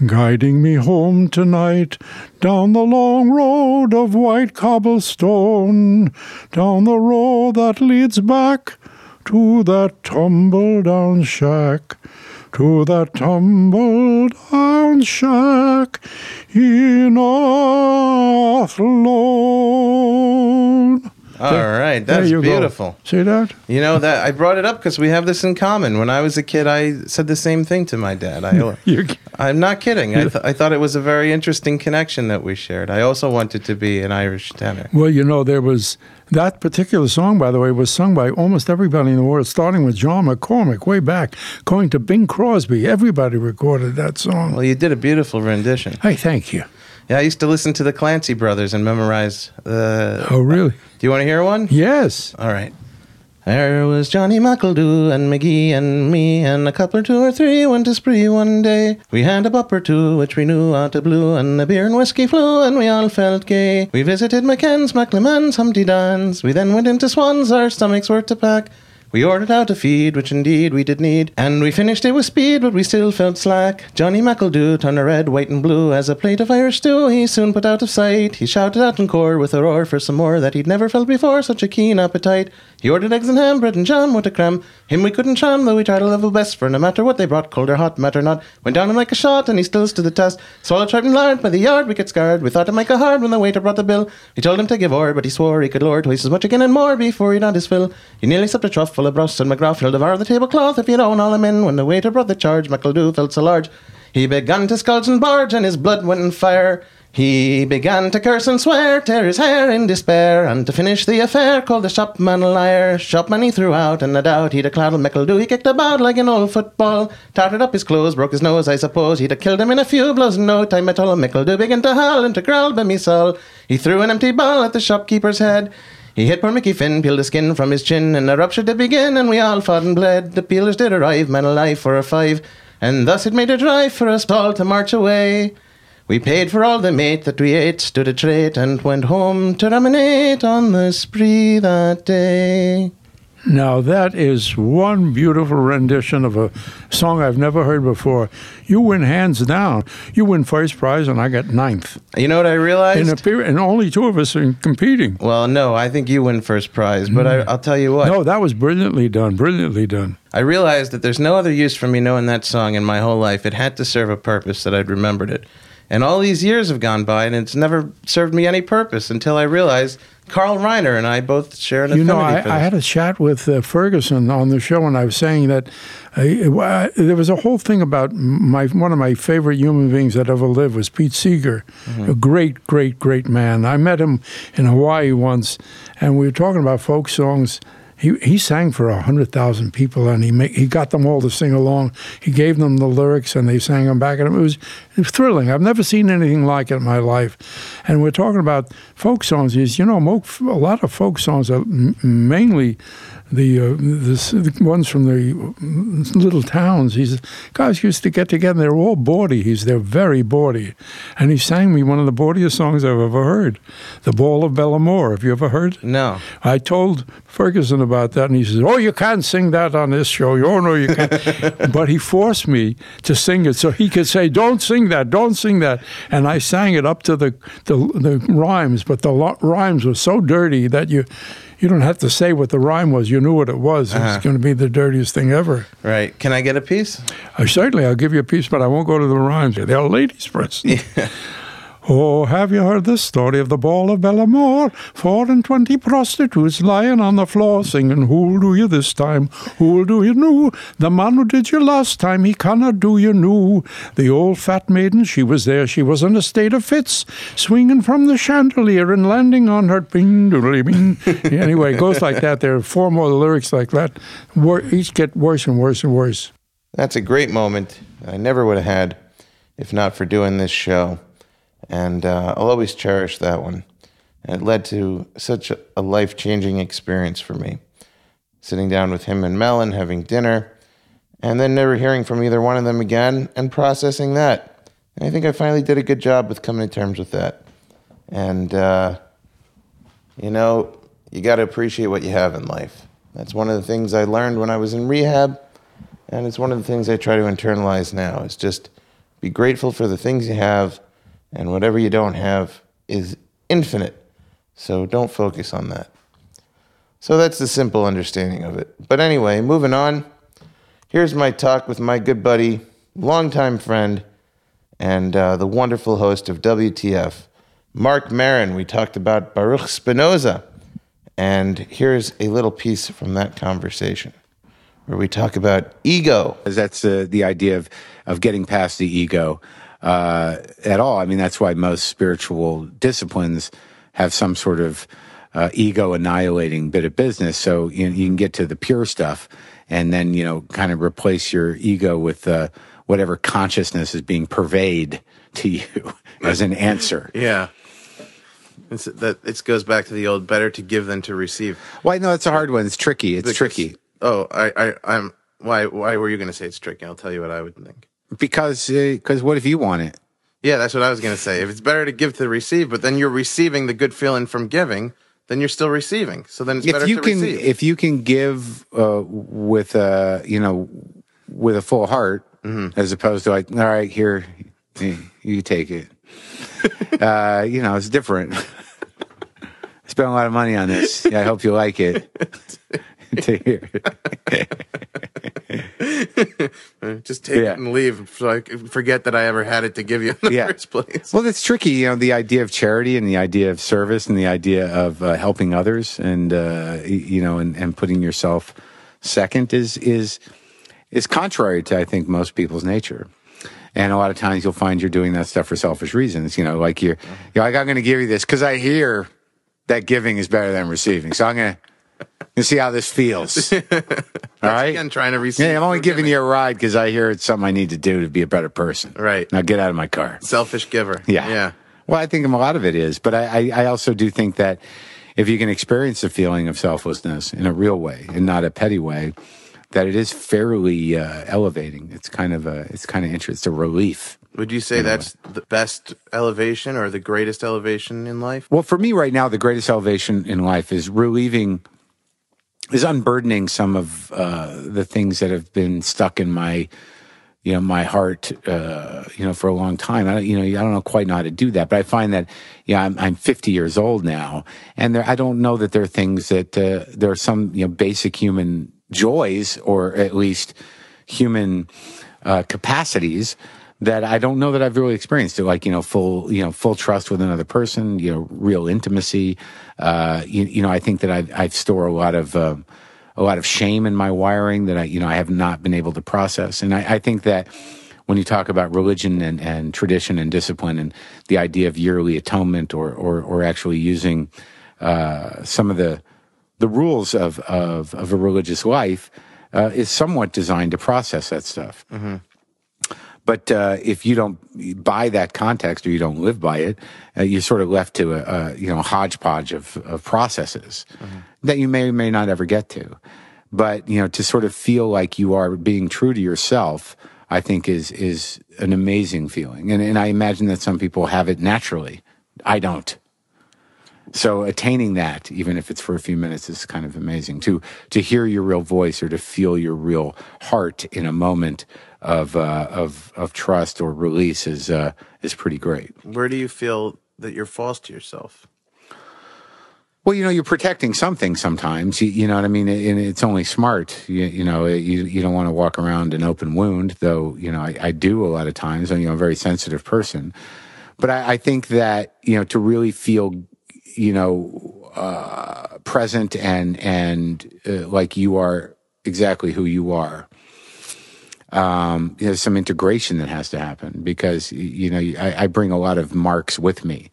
guiding me home tonight down the long road of white cobblestone, down the road that leads back to that tumble down shack, to that tumble down shack in Athlone. All right, There that's you go. beautiful. See that? You know that I brought it up because we have this in common. When I was a kid, I said the same thing to my dad. I, I'm not kidding. I, th- I thought it was a very interesting connection that we shared. I also wanted to be an Irish tenor. Well, you know, there was that particular song, by the way, was sung by almost everybody in the world, starting with John McCormack way back, going to Bing Crosby. Everybody recorded that song. Well, you did a beautiful rendition. Hey, thank you. Yeah, I used to listen to the Clancy brothers and memorize. Uh, Oh, really? do you want to hear one? Yes. All right. There was Johnny McEldew and McGee and me and a couple or two or three went to spree one day. We had a bup or two which we knew out of blue and the beer and whiskey flew and we all felt gay. We visited McKen's, McLeman's, Humpty Dan's. We then went into Swan's, our stomachs were to pack. We ordered out a feed, which indeed we did need, and we finished it with speed, but we still felt slack. Johnny McEldew turned a red, white, and blue as a plate of Irish stew. He soon put out of sight. He shouted out in core with a roar for some more that he'd never felt before, such a keen appetite. He ordered eggs and ham, bread and jam, what a creme. Him we couldn't charm, though we tried a level best, for no matter what they brought, cold or hot, matter not. Went down him like a shot, and he still stood the test. Swallowed tripe and lard, by the yard we get scarred. We thought it might go hard when the waiter brought the bill. We told him to give o'er, but he swore he could lord twice as much again and more before he'd had his fill. He nearly supped a trough full of broths and McGrath he'll devour the tablecloth if you don't all him in. When the waiter brought the charge, McEldew felt so large. He began to scold and barge, and his blood went in fire. He began to curse and swear, tear his hair in despair, and to finish the affair, called the shopman a liar. Shopman he threw out, and no doubt he'd a clouded McEldew. He kicked about like an old football, tarted up his clothes, broke his nose, I suppose. He'd a killed him in a few blows in no time at all. McEldew began to howl and to growl by me soul. He threw an empty ball at the shopkeeper's head. He hit poor Mickey Finn, peeled the skin from his chin, and a rupture did begin, and we all fought and bled. The peelers did arrive, man alive for a five, and thus it made a drive for us all to march away. We paid for all the meat that we ate, stood a trait, and went home to ruminate on the spree that day. Now that is one beautiful rendition of a song I've never heard before. You win hands down. You win first prize, and I got ninth. You know what I realized? In a period, and only two of us are competing. well, no, I think you win first prize, but I, mm. I'll tell you what. No, that was brilliantly done. Brilliantly done. I realized that there's no other use for me knowing that song in my whole life. It had to serve a purpose that I'd remembered it. And all these years have gone by, and it's never served me any purpose until I realized Carl Reiner and I both share an You know, I, I had a chat with uh, Ferguson on the show, and I was saying that uh, uh, there was a whole thing about my one of my favorite human beings that ever lived was Pete Seeger, Mm-hmm. a great, great, great man. I met him in Hawaii once, and we were talking about folk songs. He, he sang for a hundred thousand people, and he ma- he got them all to sing along. He gave them the lyrics, and they sang them back, and it was, it was thrilling. I've never seen anything like it in my life. And we're talking about folk songs. Is you know, a lot of folk songs are mainly the, uh, the the ones from the uh, little towns. He's guys used to get together. They're all bawdy. He's they're very bawdy, and he sang me one of the bawdiest songs I've ever heard, "The Ball of Bellamore." Have you ever heard? no. I told Ferguson about that, and he says, "Oh, you can't sing that on this show. Oh no, you can't." but he forced me to sing it so he could say, "Don't sing that, don't sing that," and I sang it up to the the, the rhymes. But the lo- rhymes were so dirty that you you don't have to say what the rhyme was. You knew what it was. It's going to be the dirtiest thing ever. Right. Can I get a piece? Uh, certainly, I'll give you a piece, but I won't go to the rhymes. They're ladies first. Oh, have you heard the story of the ball of Bellamore? Four and twenty prostitutes lying on the floor singing, Who'll do you this time? Who'll do you new? The man who did you last time, he cannot do you new. The old fat maiden, she was there, she was in a state of fits, swinging from the chandelier and landing on her bing doodly bing. anyway, it goes like that. There are four more lyrics like that. Each get worse and worse and worse. That's a great moment I never would have had if not for doing this show. And uh, I'll always cherish that one. And it led to such a, life changing experience for me. Sitting down with him and Mel and having dinner, and then never hearing from either one of them again and processing that. And I think I finally did a good job with coming to terms with that. And, uh, you know, you got to appreciate what you have in life. That's one of the things I learned when I was in rehab. And it's one of the things I try to internalize now is just be grateful for the things you have, and whatever you don't have is infinite. So don't focus on that. So that's the simple understanding of it. But anyway, moving on. Here's my talk with my good buddy, longtime friend, and uh, the wonderful host of WTF, Marc Maron. We talked about Baruch Spinoza. And here's a little piece from that conversation where we talk about ego. That's uh, the idea of, of getting past the ego uh, at all. I mean, that's why most spiritual disciplines have some sort of uh, ego annihilating bit of business. So you, you can get to the pure stuff and then, you know, kind of replace your ego with uh, whatever consciousness is being purveyed to you as an answer. Yeah. It's, that it goes back to the old better to give than to receive. Why? No, it's a hard one. It's tricky. It's Because- tricky Oh, I, I, I'm. Why? Why were you going to say it's tricky? I'll tell you what I would think. Because because what if you want it? Yeah, that's what I was going to say. If it's better to give to receive, but then you're receiving the good feeling from giving, then you're still receiving. So then it's better if you to can receive. if you can give uh, with a you know with a full heart Mm-hmm. as opposed to like all right here you, you take it uh, you know it's different I spent a lot of money on this yeah, I hope you like it To hear it. Just take Yeah. it and leave, so I forget that I ever had it to give you in the Yeah. first place. Well, it's tricky, you know, the idea of charity and the idea of service and the idea of uh, helping others and uh, you know and, and putting yourself second is is is contrary to I think most people's nature. And a lot of times you'll find you're doing that stuff for selfish reasons, you know, like you're you're like I'm going to give you this cuz I hear that giving is better than receiving. So I'm going to see how this feels. All right? Again, trying to receive. Yeah, I'm only giving you a ride because I hear it's something I need to do to be a better person. Right. Now get out of my car. selfish giver. Yeah. yeah. Well, I think a lot of it is, but I, I, I also do think that if you can experience the feeling of selflessness in a real way and not a petty way, that it is fairly uh, elevating. It's kind of a, it's kind of interesting. It's a relief. Would you say that's the best elevation or the greatest elevation in life? Well, for me right now, the greatest elevation in life is relieving is unburdening some of uh, the things that have been stuck in my you know my heart uh, you know for a long time. I, you know I don't know quite know how to do that but I find that yeah I'm, I'm 50 years old now and there I don't know that there are things that uh, there are some you know basic human joys or at least human uh, capacities that I don't know that I've really experienced. It. Like you know, full you know, full trust with another person. You know, real intimacy. Uh, you, you know, I think that I I store a lot of. Uh, a lot of shame in my wiring that I, you know, I have not been able to process. And I, I think that when you talk about religion and, and tradition and discipline and the idea of yearly atonement or, or, or actually using uh, some of the, the rules of, of, of a religious life uh, is somewhat designed to process that stuff. But uh, if you don't buy that context or you don't live by it, uh, you're sort of left to a, a you know hodgepodge of, of processes that you may or may not ever get to. But you know, to sort of feel like you are being true to yourself, I think is is an amazing feeling, and and I imagine that some people have it naturally. I don't. So attaining that, even if it's for a few minutes, is kind of amazing. To to hear your real voice or to feel your real heart in a moment of uh, of of trust or release is uh, is pretty great. Where do you feel that you're false to yourself? Well, you know, you're protecting something sometimes. You, you know what I mean? And it's only smart. You, you know, you, you don't want to walk around an open wound, though, you know, I, I do a lot of times. I'm, you know, a very sensitive person. But I, I think that, you know, to really feel, you know, uh, present and, and uh, like you are exactly who you are, um, there's some integration that has to happen because you know I, I bring a lot of marks with me.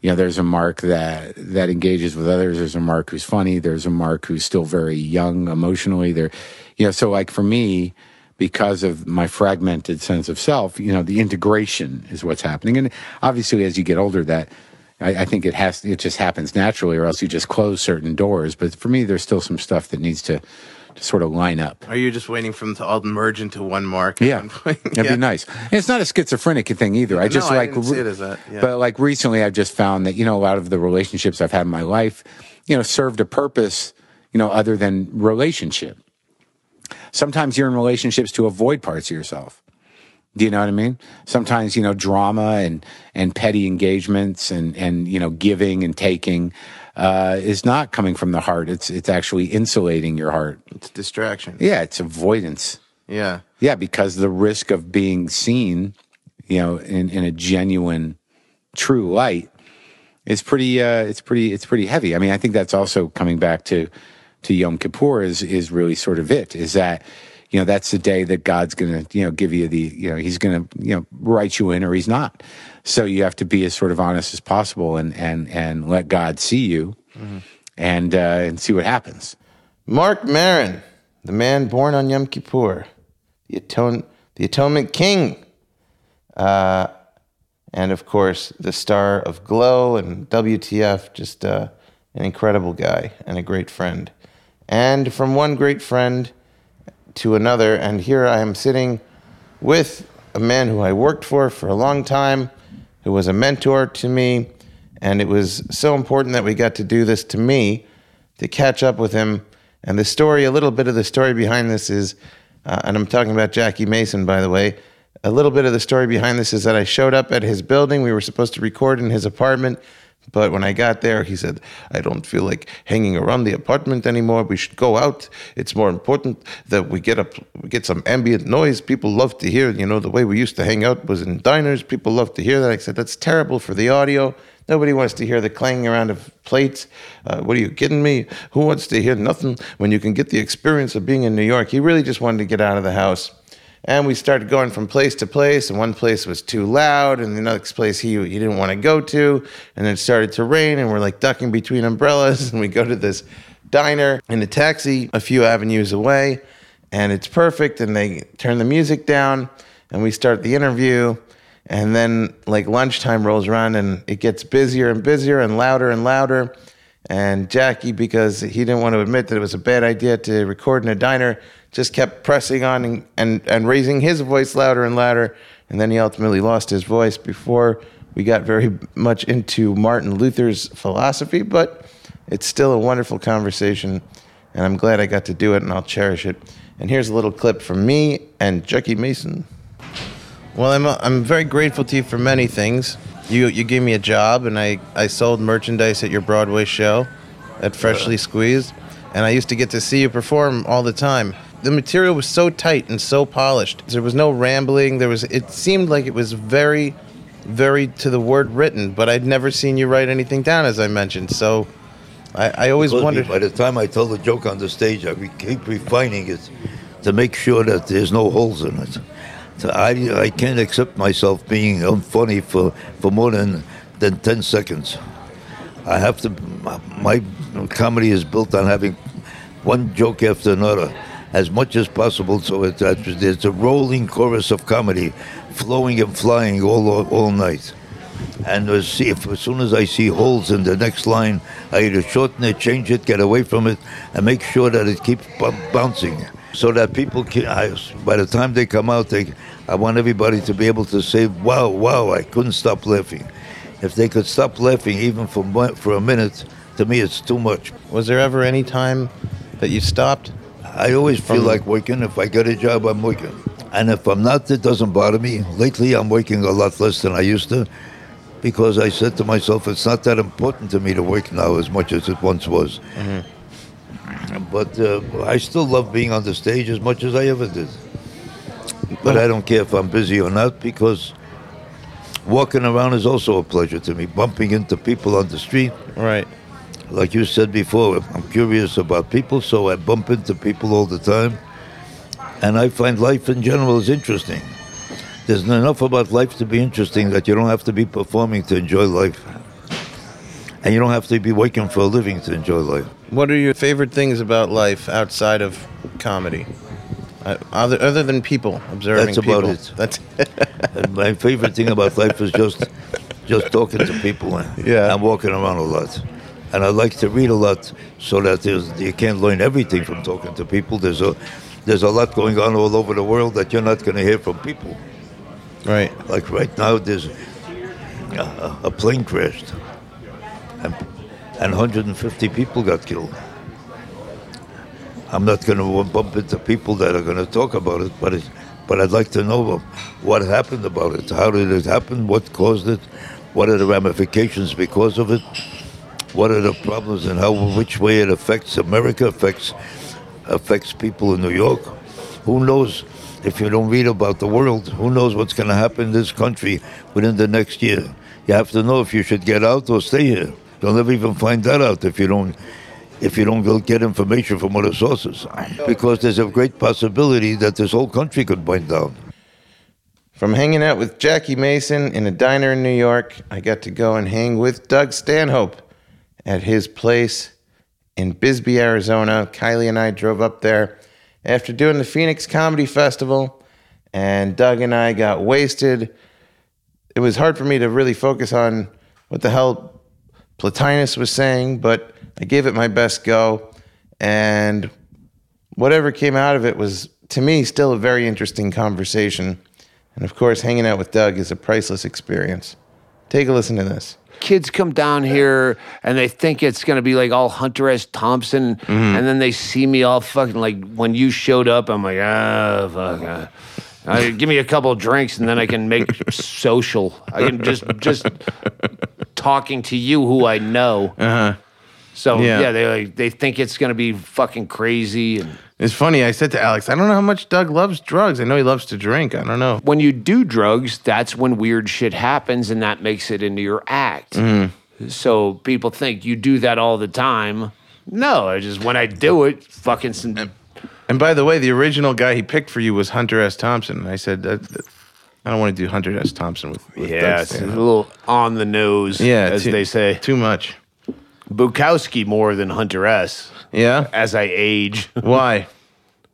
You know, there's a mark that that engages with others. There's a mark who's funny. There's a mark who's still very young emotionally. There, you know, so like for me, because of my fragmented sense of self, you know, the integration is what's happening. And obviously, as you get older, that I, I think it has it just happens naturally, or else you just close certain doors. But for me, there's still some stuff that needs to, to sort of line up. Are you just waiting for them to all merge into one mark? Yeah, that'd be nice. And it's not a schizophrenic thing either. I just No, I like, it as that, yeah. but like recently, I've just found that you know a lot of the relationships I've had in my life, you know, served a purpose, you know, other than relationship. Sometimes you're in relationships to avoid parts of yourself. Do you know what I mean? Sometimes you know drama and and petty engagements and and you know giving and taking uh, is not coming from the heart. It's it's actually insulating your heart. It's distraction. Yeah, it's avoidance. Yeah. Yeah, because the risk of being seen, you know, in, in a genuine, true light is pretty. Uh, it's pretty. It's pretty heavy. I mean, I think that's also coming back to to Yom Kippur is is really sort of it. Is that you know that's the day that God's going to you know give you the you know He's going to you know write you in or He's not. So you have to be as sort of honest as possible and and and let God see you and uh, and see what happens. Marc Maron, the man born on Yom Kippur, the atone, the atonement king, uh, and of course the star of Glow and WTF. Just uh, an incredible guy and a great friend. And from one great friend to another, and here I am sitting with a man who I worked for for a long time, who was a mentor to me, and it was so important that we got to do this to me to catch up with him. And the story, a little bit of the story behind this is, uh, and I'm talking about Jackie Mason, by the way. A little bit of the story behind this is that I showed up at his building. We were supposed to record in his apartment, but when I got there, he said, I don't feel like hanging around the apartment anymore. We should go out. It's more important that we get up, get some ambient noise. People love to hear, you know, the way we used to hang out was in diners. People love to hear that. I said, that's terrible for the audio. Nobody wants to hear the clanging around of plates. Uh, what are you kidding me? Who wants to hear nothing when you can get the experience of being in New York? He really just wanted to get out of the house. And we started going from place to place, and one place was too loud, and the next place he, he didn't want to go to. And then it started to rain, and we're like ducking between umbrellas, and we go to this diner in a taxi a few avenues away, and it's perfect. And they turn the music down, and we start the interview. And then, like, lunchtime rolls around, and it gets busier and busier and louder and louder. And Jackie, because he didn't want to admit that it was a bad idea to record in a diner, just kept pressing on and, and, and raising his voice louder and louder. And then he ultimately lost his voice before we got very much into Martin Luther's philosophy, but it's still a wonderful conversation. and I'm glad I got to do it, and I'll cherish it. And here's a little clip from me and Jackie Mason. Well, I'm, I'm very grateful to you for many things. You, you gave me a job, and I, I sold merchandise at your Broadway show at Freshly Squeezed, and I used to get to see you perform all the time. The material was so tight and so polished. There was no rambling. There was. It seemed like it was very, very to the word written. But I'd never seen you write anything down, as I mentioned. So, I, I always Because wondered. By the time I tell the joke on the stage, I keep refining it to make sure that there's no holes in it. So I, I can't accept myself being unfunny for, for more than, than 10 seconds. I have to, my comedy is built on having one joke after another as much as possible so it, that it's uh, a rolling chorus of comedy flowing and flying all, all night. And as, see, if, as soon as I see holes in the next line, I either shorten it, change it, get away from it, and make sure that it keeps bu- bouncing. So that people can, I, by the time they come out, they, I want everybody to be able to say, wow, wow, I couldn't stop laughing. If they could stop laughing even for, for a minute, to me it's too much. Was there ever any time that you stopped? I always feel like working. If I get a job, I'm working. And if I'm not, it doesn't bother me. Lately, I'm working a lot less than I used to because I said to myself, it's not that important to me to work now as much as it once was. But uh, I still love being on the stage as much as I ever did. But I don't care if I'm busy or not because walking around is also a pleasure to me. Bumping into people on the street, Right. Like you said before, I'm curious about people, so I bump into people all the time. And I find life in general is interesting. There's enough about life to be interesting that you don't have to be performing to enjoy life. And you don't have to be working for a living to enjoy life. What are your favorite things about life outside of comedy? Uh, other, other than people, observing people? That's about it. That's And my favorite thing about life is just just talking to people. Yeah. I'm walking around a lot. And I like to read a lot so that you can't learn everything from talking to people. There's a there's a lot going on all over the world that you're not going to hear from people. right. Like right now, there's a, a plane crashed, and, and 150 people got killed. I'm not going to bump into people that are going to talk about it, but it's, but I'd like to know what happened about it. How did it happen? What caused it? What are the ramifications because of it? What are the problems and how which way it affects America? Affects affects people in New York. Who knows? If you don't read about the world, who knows what's going to happen in this country within the next year? You have to know if you should get out or stay here. You'll never even find that out if you don't if you don't go get information from other sources. Because there's a great possibility that this whole country could burn down. From hanging out with Jackie Mason in a diner in New York, I got to go and hang with Doug Stanhope at his place in Bisbee, Arizona. Kylie and I drove up there after doing the Phoenix Comedy Festival, and Doug and I got wasted. It was hard for me to really focus on what the hell Plotinus was saying, but I gave it my best go, and whatever came out of it was, to me, still a very interesting conversation. And of course, hanging out with Doug is a priceless experience. Take a listen to this. Kids come down here and they think it's gonna be like all Hunter S. Thompson, and then they see me all fucking like when you showed up, I'm like, ah, fuck. Uh, uh, give me a couple of drinks and then I can make social. I can just just talking to you who I know. Uh-huh. So Yeah. yeah, they like they think it's gonna be fucking crazy and. It's funny. I said to Alex, I don't know how much Doug loves drugs. I know he loves to drink. I don't know. when you do drugs, that's when weird shit happens and that makes it into your act. Mm-hmm. So people think you do that all the time. No, I just when I do it, fucking some. And by the way, the original guy he picked for you was Hunter S. Thompson. And I said, that, that- I don't want to do Hunter S. Thompson with, with Yeah, it's a little on the nose, Yeah, as too- they say. Too much. Bukowski more than Hunter S. Yeah? As I age. Why?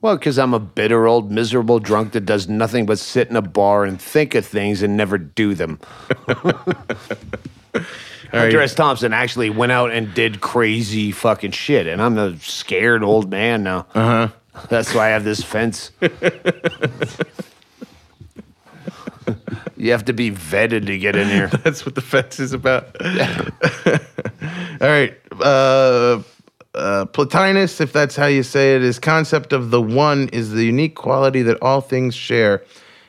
Well, because I'm a bitter old miserable drunk that does nothing but sit in a bar and think of things and never do them. Hunter S. Thompson actually went out and did crazy fucking shit, and I'm a scared old man now. Uh huh. That's why I have this fence. you have to be vetted to get in here. That's what the fence is about. All right. Uh, uh, Plotinus, if that's how you say it, his concept of the one is the unique quality that all things share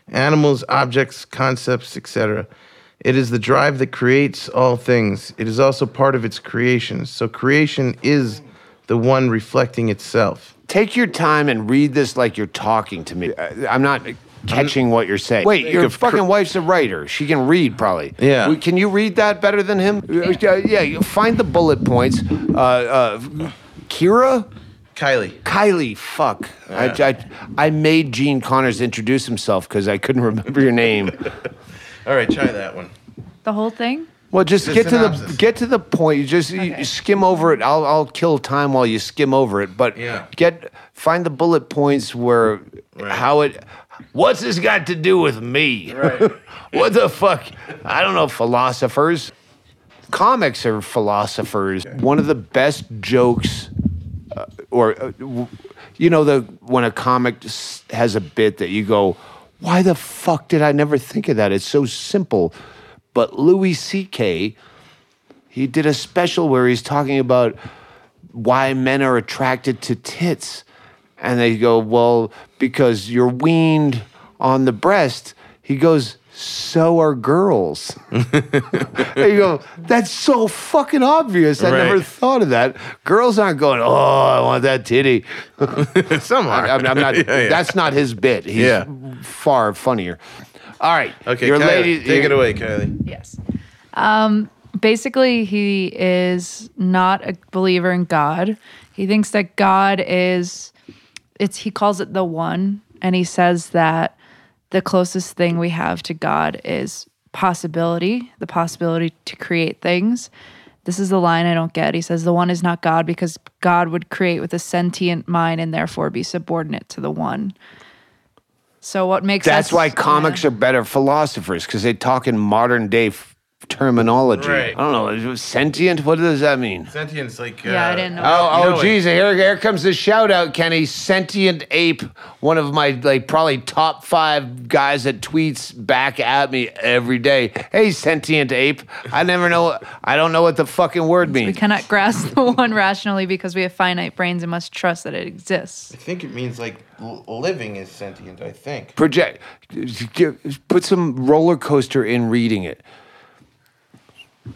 animals, objects, concepts, etc. It is the drive that creates all things. It is also part of its creation. So creation is the one reflecting itself. Take your time and read this like you're talking to me. I'm not catching what you're saying. Wait, your fucking wife's a writer. She can read probably. Yeah. We- Can you read that better than him? Uh, yeah. you find the bullet points. Uh, uh, Kira. Kylie. Kylie, fuck. I, I, I made Gene Connors introduce himself because I couldn't remember your name. All right, try that one. The whole thing? Well, just The get to the get to the point. You just you skim over it. I'll I'll kill time while you skim over it. But Yeah. get find the bullet points where how it. What's this got to do with me? Right. what the fuck? I don't know. Philosophers. Comics are philosophers. One of the best jokes, uh, or uh, w- you know, the when a comic has a bit that you go, "Why the fuck did I never think of that?" It's so simple. But Louis C.K. He did a special where he's talking about why men are attracted to tits. And they go, well, because you're weaned on the breast. He goes, so are girls. and you go, that's so fucking obvious. I never thought of that. Girls aren't going, oh, I want that titty. Some are. I'm, I'm not, Yeah, yeah. that's not his bit. He's Yeah. far funnier. All right. Okay, your Kylie, lady, take it away, Kylie. Yes. Um, basically, he is not a believer in God. He thinks that God is, it's he calls it the one, and he says that the closest thing we have to God is possibility, the possibility to create things. This is the line I don't get. He says the one is not God because God would create with a sentient mind and therefore be subordinate to the one. So what makes That's us- why comics are better philosophers because they talk in modern day f- terminology. Right. I don't know. Sentient? What does that mean? Sentient's like. Yeah, I uh, didn't know. Oh, You oh, know geez! Here, here comes the shout out, Kenny. Sentient ape, one of my like probably top five guys that tweets back at me every day. Hey, sentient ape! I never know. I don't know what the fucking word means. We cannot grasp the one rationally because we have finite brains and must trust that it exists. I think it means like living is sentient. I think. Project. Put some roller coaster in reading it.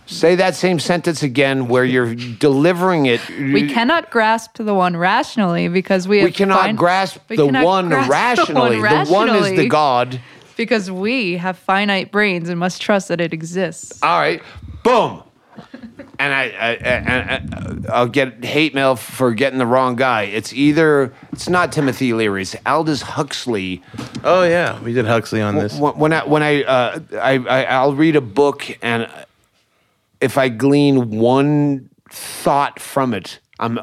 Say that same sentence again, where you're delivering it. We cannot grasp the one rationally because we have We cannot fin- grasp we the cannot one grasp the rationally. one The one is the God. because we have finite brains and must trust that it exists. All right, boom. And I, I, and I, I'll get hate mail for getting the wrong guy. It's either it's not Timothy Leary, it's Aldous Huxley. Oh yeah, we did Huxley on this. When when I when I, uh, I, I I'll read a book and if I glean one thought from it, I'm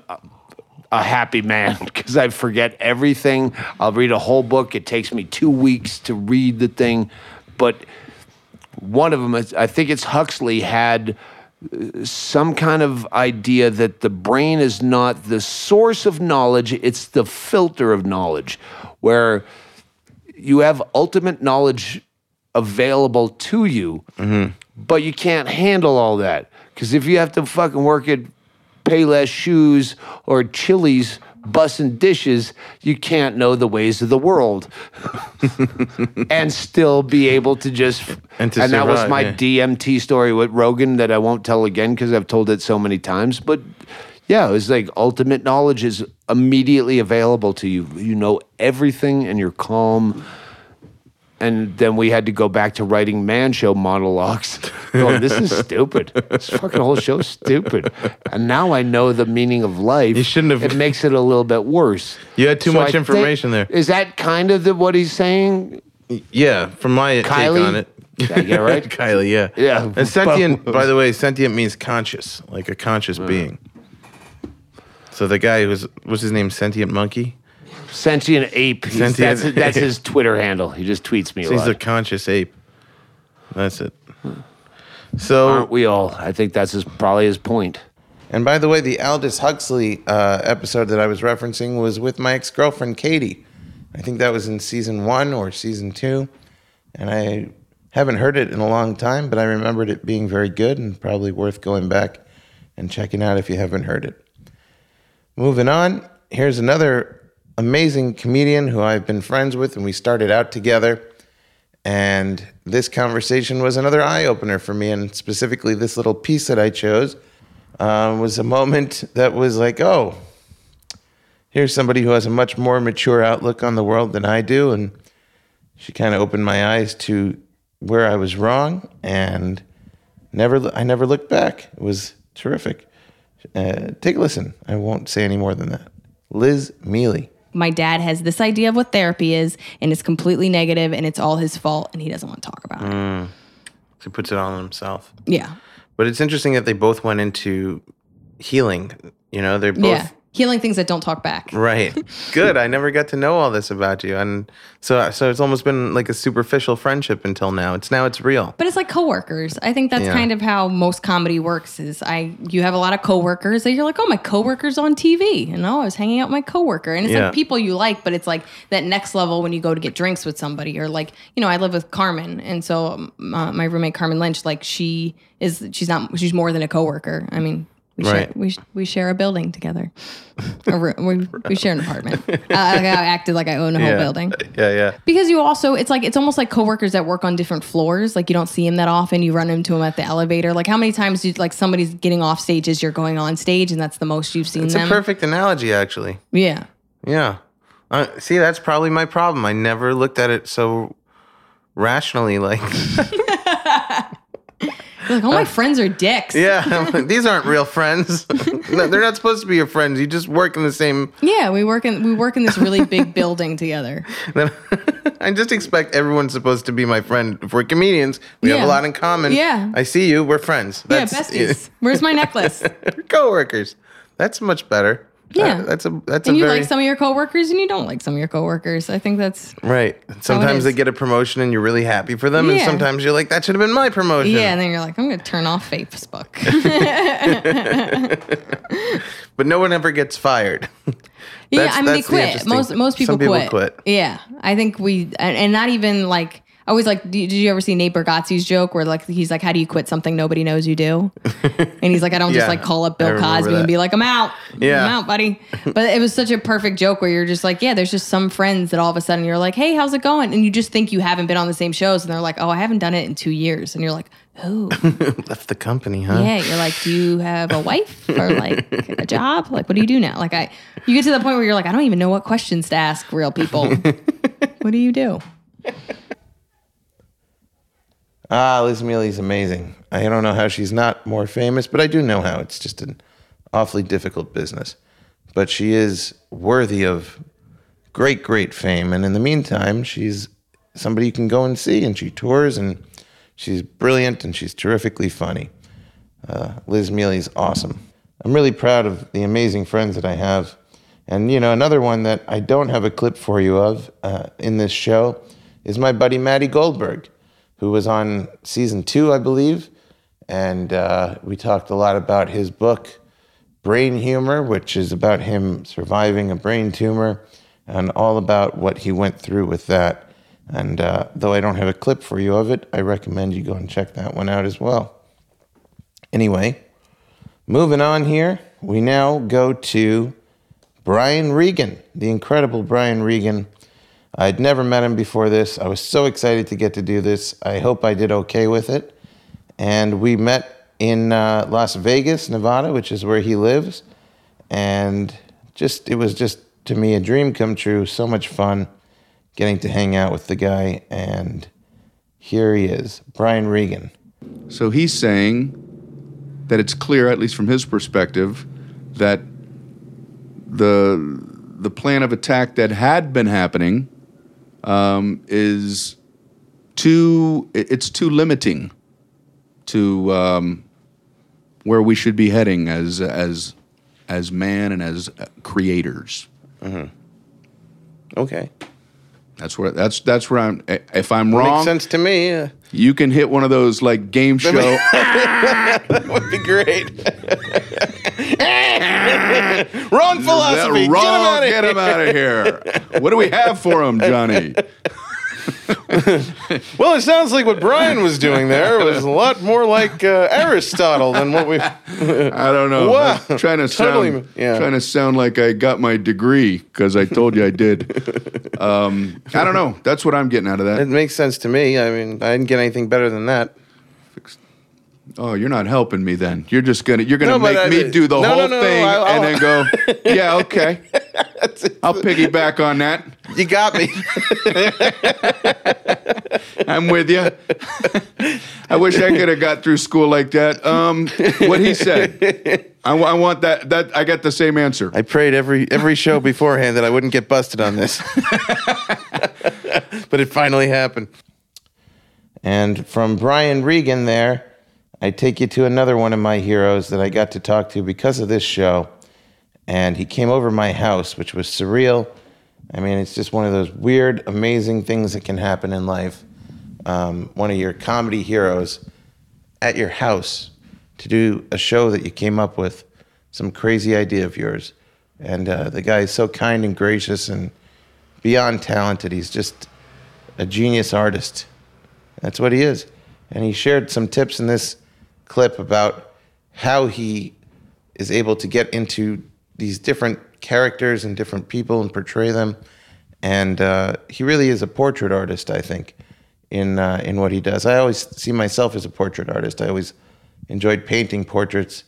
a, happy man because I forget everything. I'll read a whole book. It takes me two weeks to read the thing, but one of them, is, I think it's Huxley, had uh, some kind of idea that the brain is not the source of knowledge; it's the filter of knowledge, where you have ultimate knowledge available to you, but you can't handle all that. Because if you have to fucking work at Payless Shoes or Chili's bussing dishes, you can't know the ways of the world and still be able to just. And to that was my yeah. DMT story with Rogan that I won't tell again because I've told it so many times. But yeah, it was like ultimate knowledge is immediately available to you. You know everything and you're calm. And then we had to go back to writing man show monologues. Going, this is stupid. This fucking whole show's stupid. And now I know the meaning of life. You shouldn't have- It makes it a little bit worse. You had too So much I think- information there. Is that kind of the, what he's saying? Yeah, from my Kylie? take on it. Yeah, right? Kylie, yeah. Yeah. And sentient, by the way, sentient means conscious, like a conscious Uh. being. So the guy who's what's his name? Sentient monkey. Sentient ape. He's- Sentient that's, that's ape. his Twitter handle. He just tweets me a he's lot. a conscious ape. That's it. So Aren't we all? I think that's his, probably his point. And by the way, the Aldous Huxley uh, episode that I was referencing was with my ex girlfriend, Katie. I think that was in season one or season two. And I haven't heard it in a long time, but I remembered it being very good and probably worth going back and checking out if you haven't heard it. moving on, here's another amazing comedian who I've been friends with, and we started out together. And this conversation was another eye opener for me, and specifically this little piece that I chose uh, was a moment that was like, oh, here's somebody who has a much more mature outlook on the world than I do, and she kind of opened my eyes to where I was wrong, and never I never looked back. It was terrific. Uh, take a listen. I won't say any more than that. Liz Miele. My dad has this idea of what therapy is and it's completely negative and it's all his fault and he doesn't want to talk about it. Mm. He puts it on himself. Yeah. But it's interesting that they both went into healing. You know, they're both yeah. Healing things that don't talk back. right. Good. I never got to know all this about you, and so so it's almost been like a superficial friendship until now. It's now it's real. But it's like coworkers. I think that's Yeah. kind of how most comedy works is I you have a lot of coworkers that you're like, "Oh, my coworker's on TV." And oh, I was hanging out with my coworker. And it's Yeah. like people you like, but it's like that next level when you go to get drinks with somebody or like, you know, I live with Carmen, and so um, uh, my roommate Carmen Lynch, like she is she's not she's more than a coworker. I mean, we share Right. we, we share a building together. a room, we, we share an apartment. Uh, I, I acted like I own a whole yeah. building. Yeah, yeah. Because you also, it's like, it's almost like coworkers that work on different floors. Like you don't see them that often. You run into them at the elevator. Like how many times do you, like somebody's getting off stage as you're going on stage and that's the most you've seen It's them? a perfect analogy, actually. Yeah. Yeah. Uh, see, that's probably my problem. I never looked at it so rationally. Like, like, oh, my uh, friends are dicks. yeah, these aren't real friends. no, they're not supposed to be your friends. You just work in the same. Yeah, we work in we work in this really big building together. I just expect everyone's supposed to be my friend. If we're comedians, we have a lot in common. Yeah. I see you. We're friends. yeah, besties. Where's my necklace? Coworkers. That's much better. Yeah. Uh, that's a that's and a you very like some of your coworkers and you don't like some of your coworkers. I think that's right. Sometimes they get a promotion and you're really happy for them, and sometimes you're like, that should have been my promotion. yeah. And then you're like, I'm gonna turn off Facebook. But no one ever gets fired. Yeah, I mean they the quit. interesting Most most people, people quit. quit. Yeah, I think we and, and not even like I always like. Did you ever see Nate Bargatze's joke where like he's like, "How do you quit something nobody knows you do?" and he's like, "I don't Yeah, just like call up Bill Cosby that. and be like, I'm out, Yeah. I'm out, buddy." But it was such a perfect joke where you're just like, "Yeah, there's just some friends that all of a sudden you're like, hey, how's it going?" And you just think you haven't been on the same shows, and they're like, "Oh, I haven't done it in two years," and you're like, "Oh." Left the company, huh? Yeah, you're like, do you have a wife or like a job? Like, what do you do now? Like, I, you get to the point where you're like, I don't even know what questions to ask real people. what do you do? Ah, Liz Miele's amazing. I don't know how she's not more famous, but I do know how. It's just an awfully difficult business. But she is worthy of great, great fame. And in the meantime, she's somebody you can go and see, and she tours, and she's brilliant, and she's terrifically funny. Uh, Liz Miele's awesome. I'm really proud of the amazing friends that I have. And, you know, another one that I don't have a clip for you of uh, in this show is my buddy Matty Goldberg, who was on season two, I believe. And uh, we talked a lot about his book, Brain Humor, which is about him surviving a brain tumor and all about what he went through with that. And uh, though I don't have a clip for you of it, I recommend you go and check that one out as well. Anyway, moving on here, we now go to Brian Regan, the incredible Brian Regan. I'd never met him before this. I was so excited to get to do this. I hope I did okay with it. And we met in uh, Las Vegas, Nevada, which is where he lives. And just, it was just to me a dream come true. So much fun getting to hang out with the guy. And here he is, Brian Regan. So he's saying that it's clear, at least from his perspective, that the the plan of attack that had been happening um, is too it's too limiting to um, where we should be heading as as as man and as creators. Okay. That's where that's that's where I'm. If I'm Makes wrong, sense to me. uh, you can hit one of those like game show. that would be great. Wrong philosophy. Wrong, Get him out of here. What do we have for him, Johnny? well, it sounds like what Brian was doing there was a lot more like uh, Aristotle than what we. I don't know. Wow. Trying to Totally, sound, yeah. trying to sound like I got my degree because I told you I did. Um, I don't know. That's what I'm getting out of that. It makes sense to me. I mean, I didn't get anything better than that. Oh, you're not helping me then. You're just gonna you're gonna No, but make I- me do the no, no, whole no, thing I'll- and then go, yeah, okay. I'll piggyback on that. You got me. I'm with you. I wish I could have got through school like that. Um, what he said. I, wa- I want that. That I got the same answer. I prayed every every show beforehand that I wouldn't get busted on this. but it finally happened. And from Brian Regan there, I take you to another one of my heroes that I got to talk to because of this show. And he came over my house, which was surreal. I mean, it's just one of those weird, amazing things that can happen in life. Um, one of your comedy heroes at your house to do a show that you came up with, some crazy idea of yours. And uh, the guy is so kind and gracious and beyond talented. He's just a genius artist. That's what he is. And he shared some tips in this clip about how he is able to get into these different characters and different people and portray them. And uh, he really is a portrait artist, I think, in uh, in what he does. I always see myself as a portrait artist. I always enjoyed painting portraits,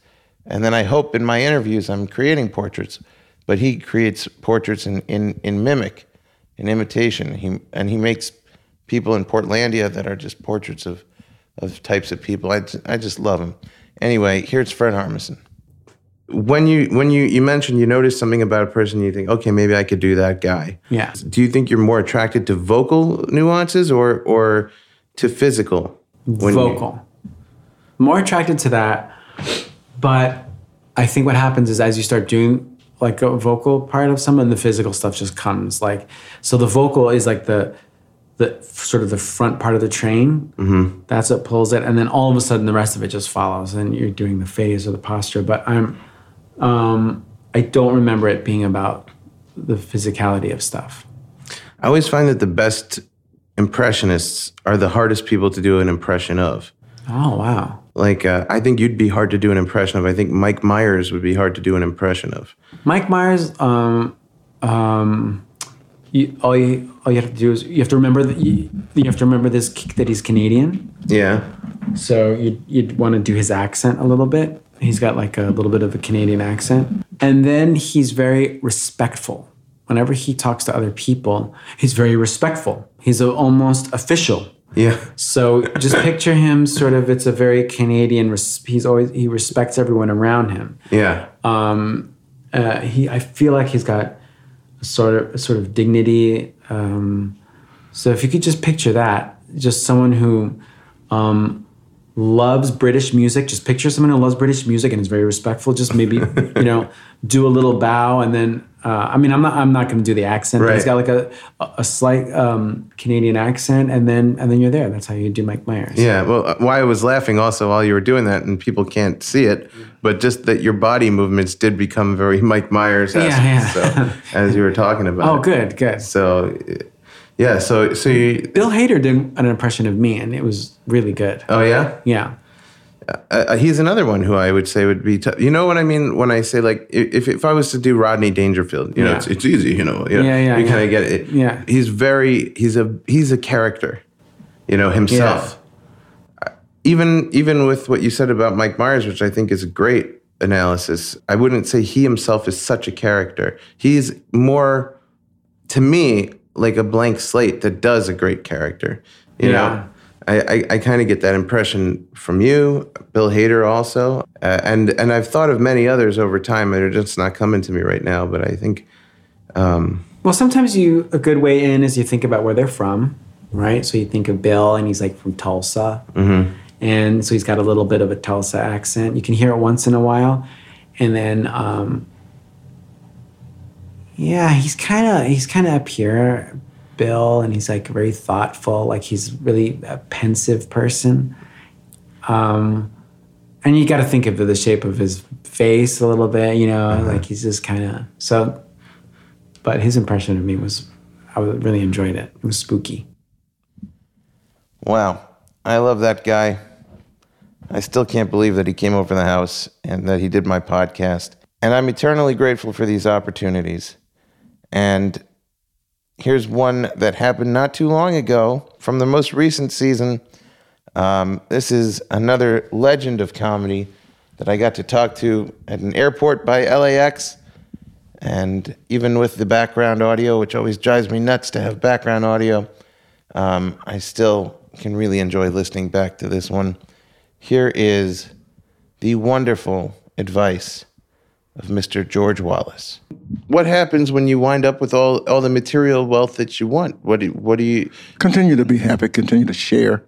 and then I hope in my interviews I'm creating portraits. But he creates portraits in in, in mimic, in imitation. He and he makes people in Portlandia that are just portraits of of types of people. I, I just love him. Anyway, here's Fred Armisen. When you when you you mentioned you noticed something about a person, you think, okay, maybe I could do that guy. Yeah. Do you think you're more attracted to vocal nuances or or to physical? when you- vocal. More attracted to that, but I think what happens is as you start doing like a vocal part of someone, the physical stuff just comes. Like so, the vocal is like the the sort of the front part of the train. Mhm. That's what pulls it, and then all of a sudden the rest of it just follows, and you're doing the phase or the posture. But I'm, um, I don't remember it being about the physicality of stuff. I always find that the best impressionists are the hardest people to do an impression of. Oh wow! Like uh, I think you'd be hard to do an impression of. I think Mike Myers would be hard to do an impression of. Mike Myers, um, um, you, all you all you have to do is you have to remember that you, you have to remember this that he's Canadian. Yeah. So you'd you'd want to do his accent a little bit. He's got like a little bit of a Canadian accent, and then he's very respectful. Whenever he talks to other people, he's very respectful. He's a, almost official. Yeah. So just picture him sort of. It's a very Canadian. res- He's always he respects everyone around him. Yeah. Um, uh, he, I feel like he's got sort of sort of dignity. Um, so if you could just picture that, just someone who um, loves British music. Just picture someone who loves British music and is very respectful. Just maybe you know do a little bow and then. Uh, I mean, I'm not. I'm not going to do the accent. But he's Right. got like a a slight um, Canadian accent, and then and then you're there. That's how you do Mike Myers. Yeah, well, uh, why I was laughing also while you were doing that, and people can't see it, but just that your body movements did become very Mike Myers. Yeah, yeah. So, as you were talking about. Oh, good, good. So, yeah, so so you. Bill Hader did an impression of me, and it was really good. Oh yeah. Yeah. Uh, he's another one who I would say would be. T- you know what I mean when I say like if if I was to do Rodney Dangerfield, you know, Yeah. it's, it's easy. You know, you know, Yeah, yeah, you kind yeah. of get it. Yeah. He's very. He's a he's a character. You know himself. Even even with what you said about Mike Myers, which I think is a great analysis, I wouldn't say he himself is such a character. He's more, to me, like a blank slate that does a great character. You Yeah. know, I, I, I kind of get that impression from you, Bill Hader also, uh, and and I've thought of many others over time that are just not coming to me right now. But I think, um, Well, sometimes you a good way in is you think about where they're from, right? So you think of Bill, and he's like from Tulsa, mhm. and so he's got a little bit of a Tulsa accent. You can hear it once in a while, and then, um, yeah, he's kind of he's kind of up here, Bill, and he's like very thoughtful. Like he's really a pensive person. Um, and you got to think of the shape of his face a little bit, you know, like he's just kind of so. But his impression of me was, I really enjoyed it. It was spooky. Wow. I love that guy. I still can't believe that he came over the house and that he did my podcast. And I'm eternally grateful for these opportunities. And here's one that happened not too long ago from the most recent season. Um, this is another legend of comedy that I got to talk to at an airport by LAX. And even with the background audio, which always drives me nuts to have background audio, um, I still can really enjoy listening back to this one. Here is the wonderful advice of Mr. George Wallace. What happens when you wind up with all, all the material wealth that you want? What do, what do you Continue to be happy, continue to share.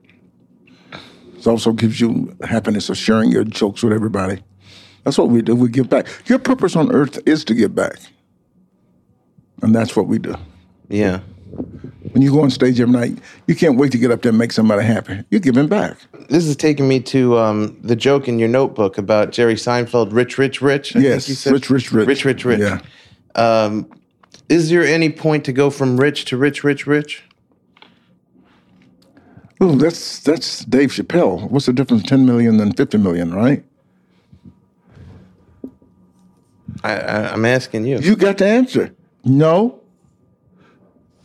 It also gives you happiness of sharing your jokes with everybody. That's what we do. We give back. Your purpose on earth is to give back. And that's what we do. Yeah. When you go on stage every night, you can't wait to get up there and make somebody happy. You're giving back. This is taking me to um, the joke in your notebook about Jerry Seinfeld, rich, rich, rich. I yes, think you said. rich, rich, rich. Rich, rich, rich. Yeah. Um, is there any point to go from rich to rich, rich, rich? Oh, that's that's Dave Chappelle. What's the difference? Ten million and fifty million, right? I, I, I'm asking you. You got the answer. No.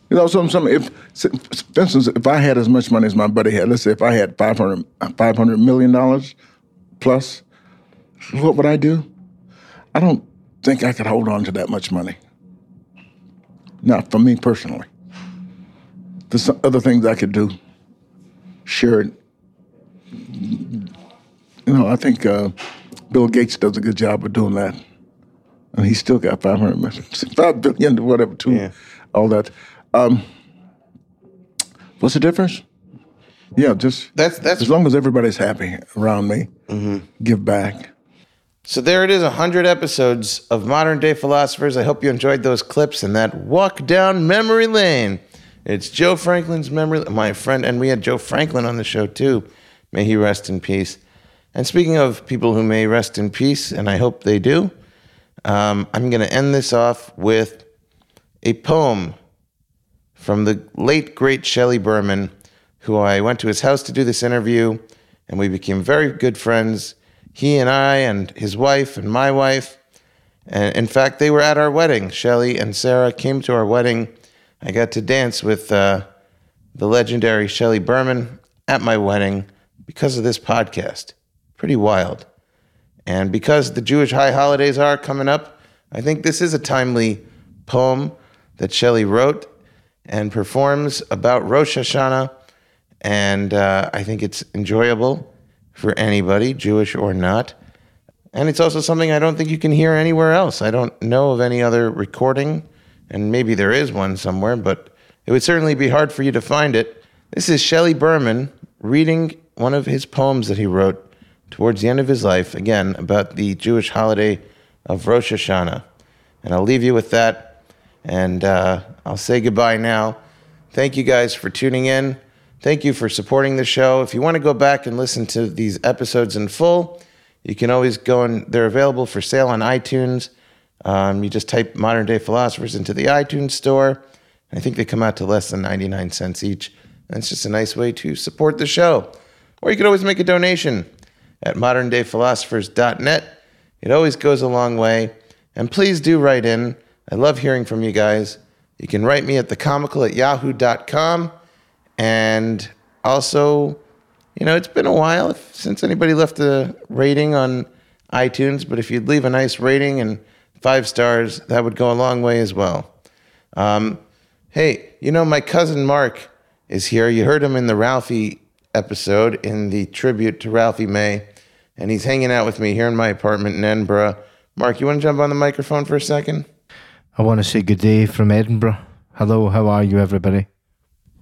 You know, some some if for instance, if I had as much money as my buddy had, let's say if I had 500, 500 million dollars plus, what would I do? I don't think I could hold on to that much money. Not for me personally. There's some other things I could do. Share it. You know, I think uh, Bill Gates does a good job of doing that. And he's still got 500 million, 5 billion, whatever, too, all that. Um, what's the difference? Yeah, just that's that's as long as everybody's happy around me, give back. So there it is, 100 episodes of Modern Day Philosophers. I hope you enjoyed those clips and that walk down memory lane. It's Joe Franklin's memory, my friend, and we had Joe Franklin on the show too. May he rest in peace. And speaking of people who may rest in peace, and I hope they do, um, I'm going to end this off with a poem from the late, great Shelley Berman, who I went to his house to do this interview, and we became very good friends. He and I, and his wife, and my wife. And in fact, they were at our wedding. Shelley and Sarah came to our wedding. I got to dance with uh, the legendary Shelley Berman at my wedding because of this podcast. Pretty wild. And because the Jewish high holidays are coming up, I think this is a timely poem that Shelley wrote and performs about Rosh Hashanah. And uh, I think it's enjoyable for anybody, Jewish or not. And it's also something I don't think you can hear anywhere else. I don't know of any other recording, and maybe there is one somewhere, but it would certainly be hard for you to find it. This is Shelley Berman reading one of his poems that he wrote towards the end of his life, again, about the Jewish holiday of Rosh Hashanah. And I'll leave you with that, and uh, I'll say goodbye now. Thank you guys for tuning in. Thank you for supporting the show. If you want to go back and listen to these episodes in full, you can always go and they're available for sale on iTunes. Um, you just type Modern Day Philosophers into the iTunes store. I think they come out to less than 99 cents each. And it's just a nice way to support the show. Or you could always make a donation at moderndayphilosophers.net. It always goes a long way. And please do write in. I love hearing from you guys. You can write me at thecomical at yahoo.com. And also, you know, it's been a while since anybody left a rating on iTunes, but if you'd leave a nice rating and five stars, that would go a long way as well. Um, hey, you know, my cousin Mark is here. You heard him in the Ralphie episode in the tribute to Ralphie May, and he's hanging out with me here in my apartment in Edinburgh. Mark, you want to jump on the microphone for a second? I want to say good day from Edinburgh. Hello, how are you, everybody?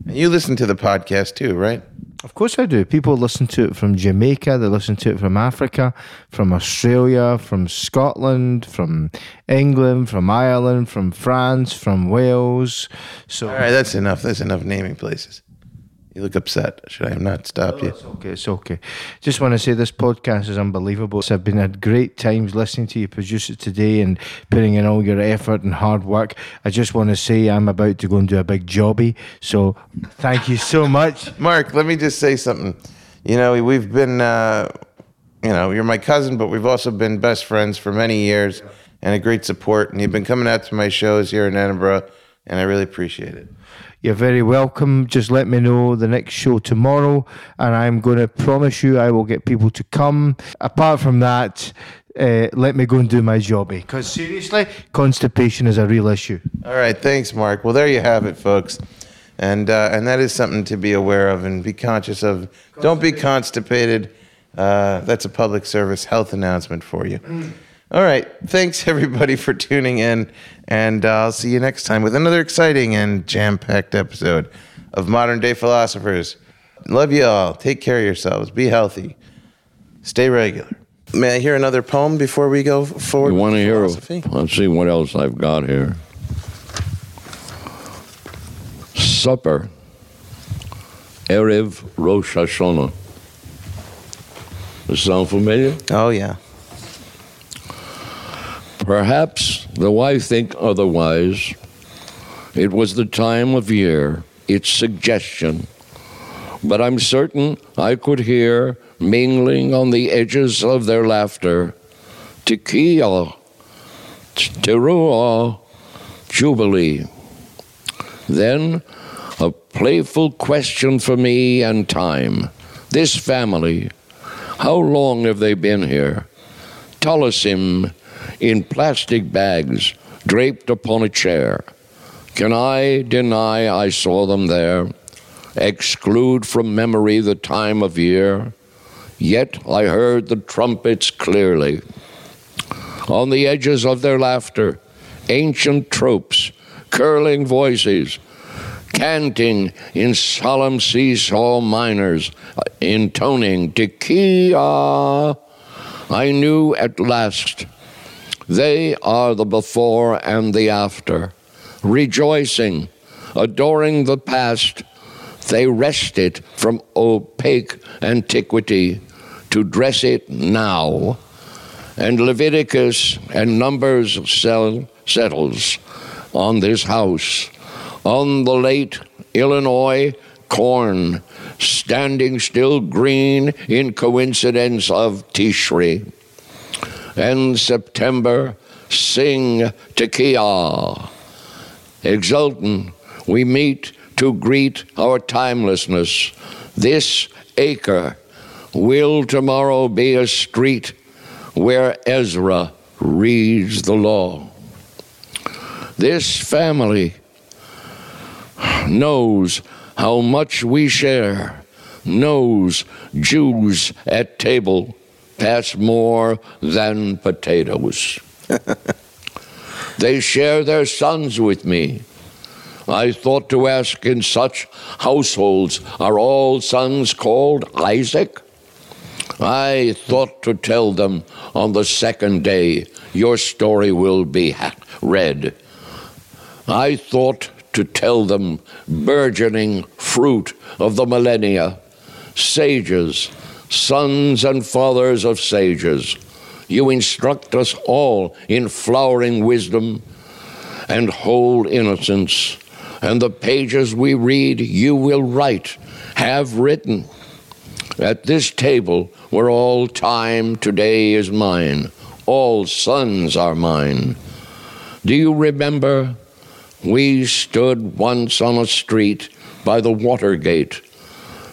You listen to the podcast too, right? Of course I do. People listen to it from Jamaica, they listen to it from Africa, from Australia, from Scotland, from England, from Ireland, from France, from Wales. So All right, that's enough. That's enough naming places. You look upset. Should I have not stopped you? It's okay. It's okay. Just want to say this podcast is unbelievable. It's been a great times listening to you produce it today and putting in all your effort and hard work. I just want to say I'm about to go and do a big jobby. So thank you so much. Mark, let me just say something. You know, we've been, uh, you know, you're my cousin, but we've also been best friends for many years and a great support. And you've been coming out to my shows here in Edinburgh, and I really appreciate it. You're very welcome. Just let me know the next show tomorrow, and I'm going to promise you I will get people to come. Apart from that, uh, let me go and do my jobby. Because seriously, constipation is a real issue. All right, thanks, Mark. Well, there you have it, folks, and uh, and that is something to be aware of and be conscious of. Don't be constipated. Uh, that's a public service health announcement for you. All right, thanks everybody for tuning in, and uh, I'll see you next time with another exciting and jam-packed episode of Modern Day Philosophers. Love you all. Take care of yourselves. Be healthy. Stay regular. May I hear another poem before we go forward? You want to hear? philosophy? Let's see what else I've got here. Supper. Erev Rosh Hashanah. Does sound familiar? Oh, yeah. Perhaps, though I think otherwise, it was the time of year, its suggestion. But I'm certain I could hear, mingling on the edges of their laughter, Tekiah, Teruah, Jubilee. Then a playful question for me and time. This family, how long have they been here? Tolosim in plastic bags draped upon a chair. Can I deny I saw them there? Exclude from memory the time of year? Yet I heard the trumpets clearly. On the edges of their laughter, ancient tropes, curling voices, canting in solemn seesaw minors, intoning Tekiah. I knew at last they are the before and the after. Rejoicing, adoring the past, they wrest it from opaque antiquity to dress it now. And Leviticus and Numbers sell, settles on this house, on the late Illinois corn, standing still green in coincidence of Tishri and September sing Tekiah. Exultant, we meet to greet our timelessness. This acre will tomorrow be a street where Ezra reads the law. This family knows how much we share, knows Jews at table pass more than potatoes. they share their sons with me. I thought to ask in such households, are all sons called Isaac? I thought to tell them on the second day, your story will be read. I thought to tell them, burgeoning fruit of the millennia, sages, sons and fathers of sages. You instruct us all in flowering wisdom and whole innocence. And the pages we read, you will write, have written. At this table, where all time today is mine, all sons are mine. Do you remember? We stood once on a street by the Watergate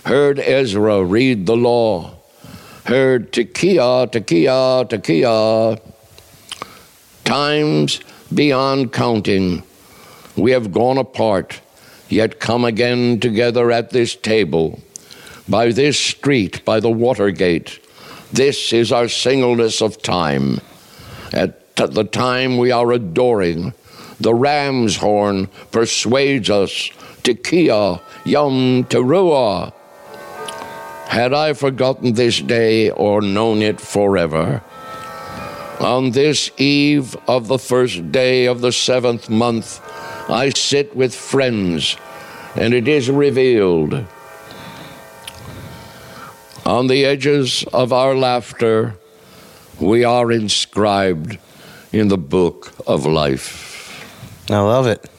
heard Ezra read the law, heard Tekiah, Tekiah, Tekiah. Times beyond counting, we have gone apart, yet come again together at this table, by this street, by the Watergate. This is our singleness of time. At the time we are adoring, the ram's horn persuades us, Tekiah, Yom Teruah. Had I forgotten this day or known it forever? On this eve of the first day of the seventh month, I sit with friends, and it is revealed On the edges of our laughter, we are inscribed in the book of life. I love it.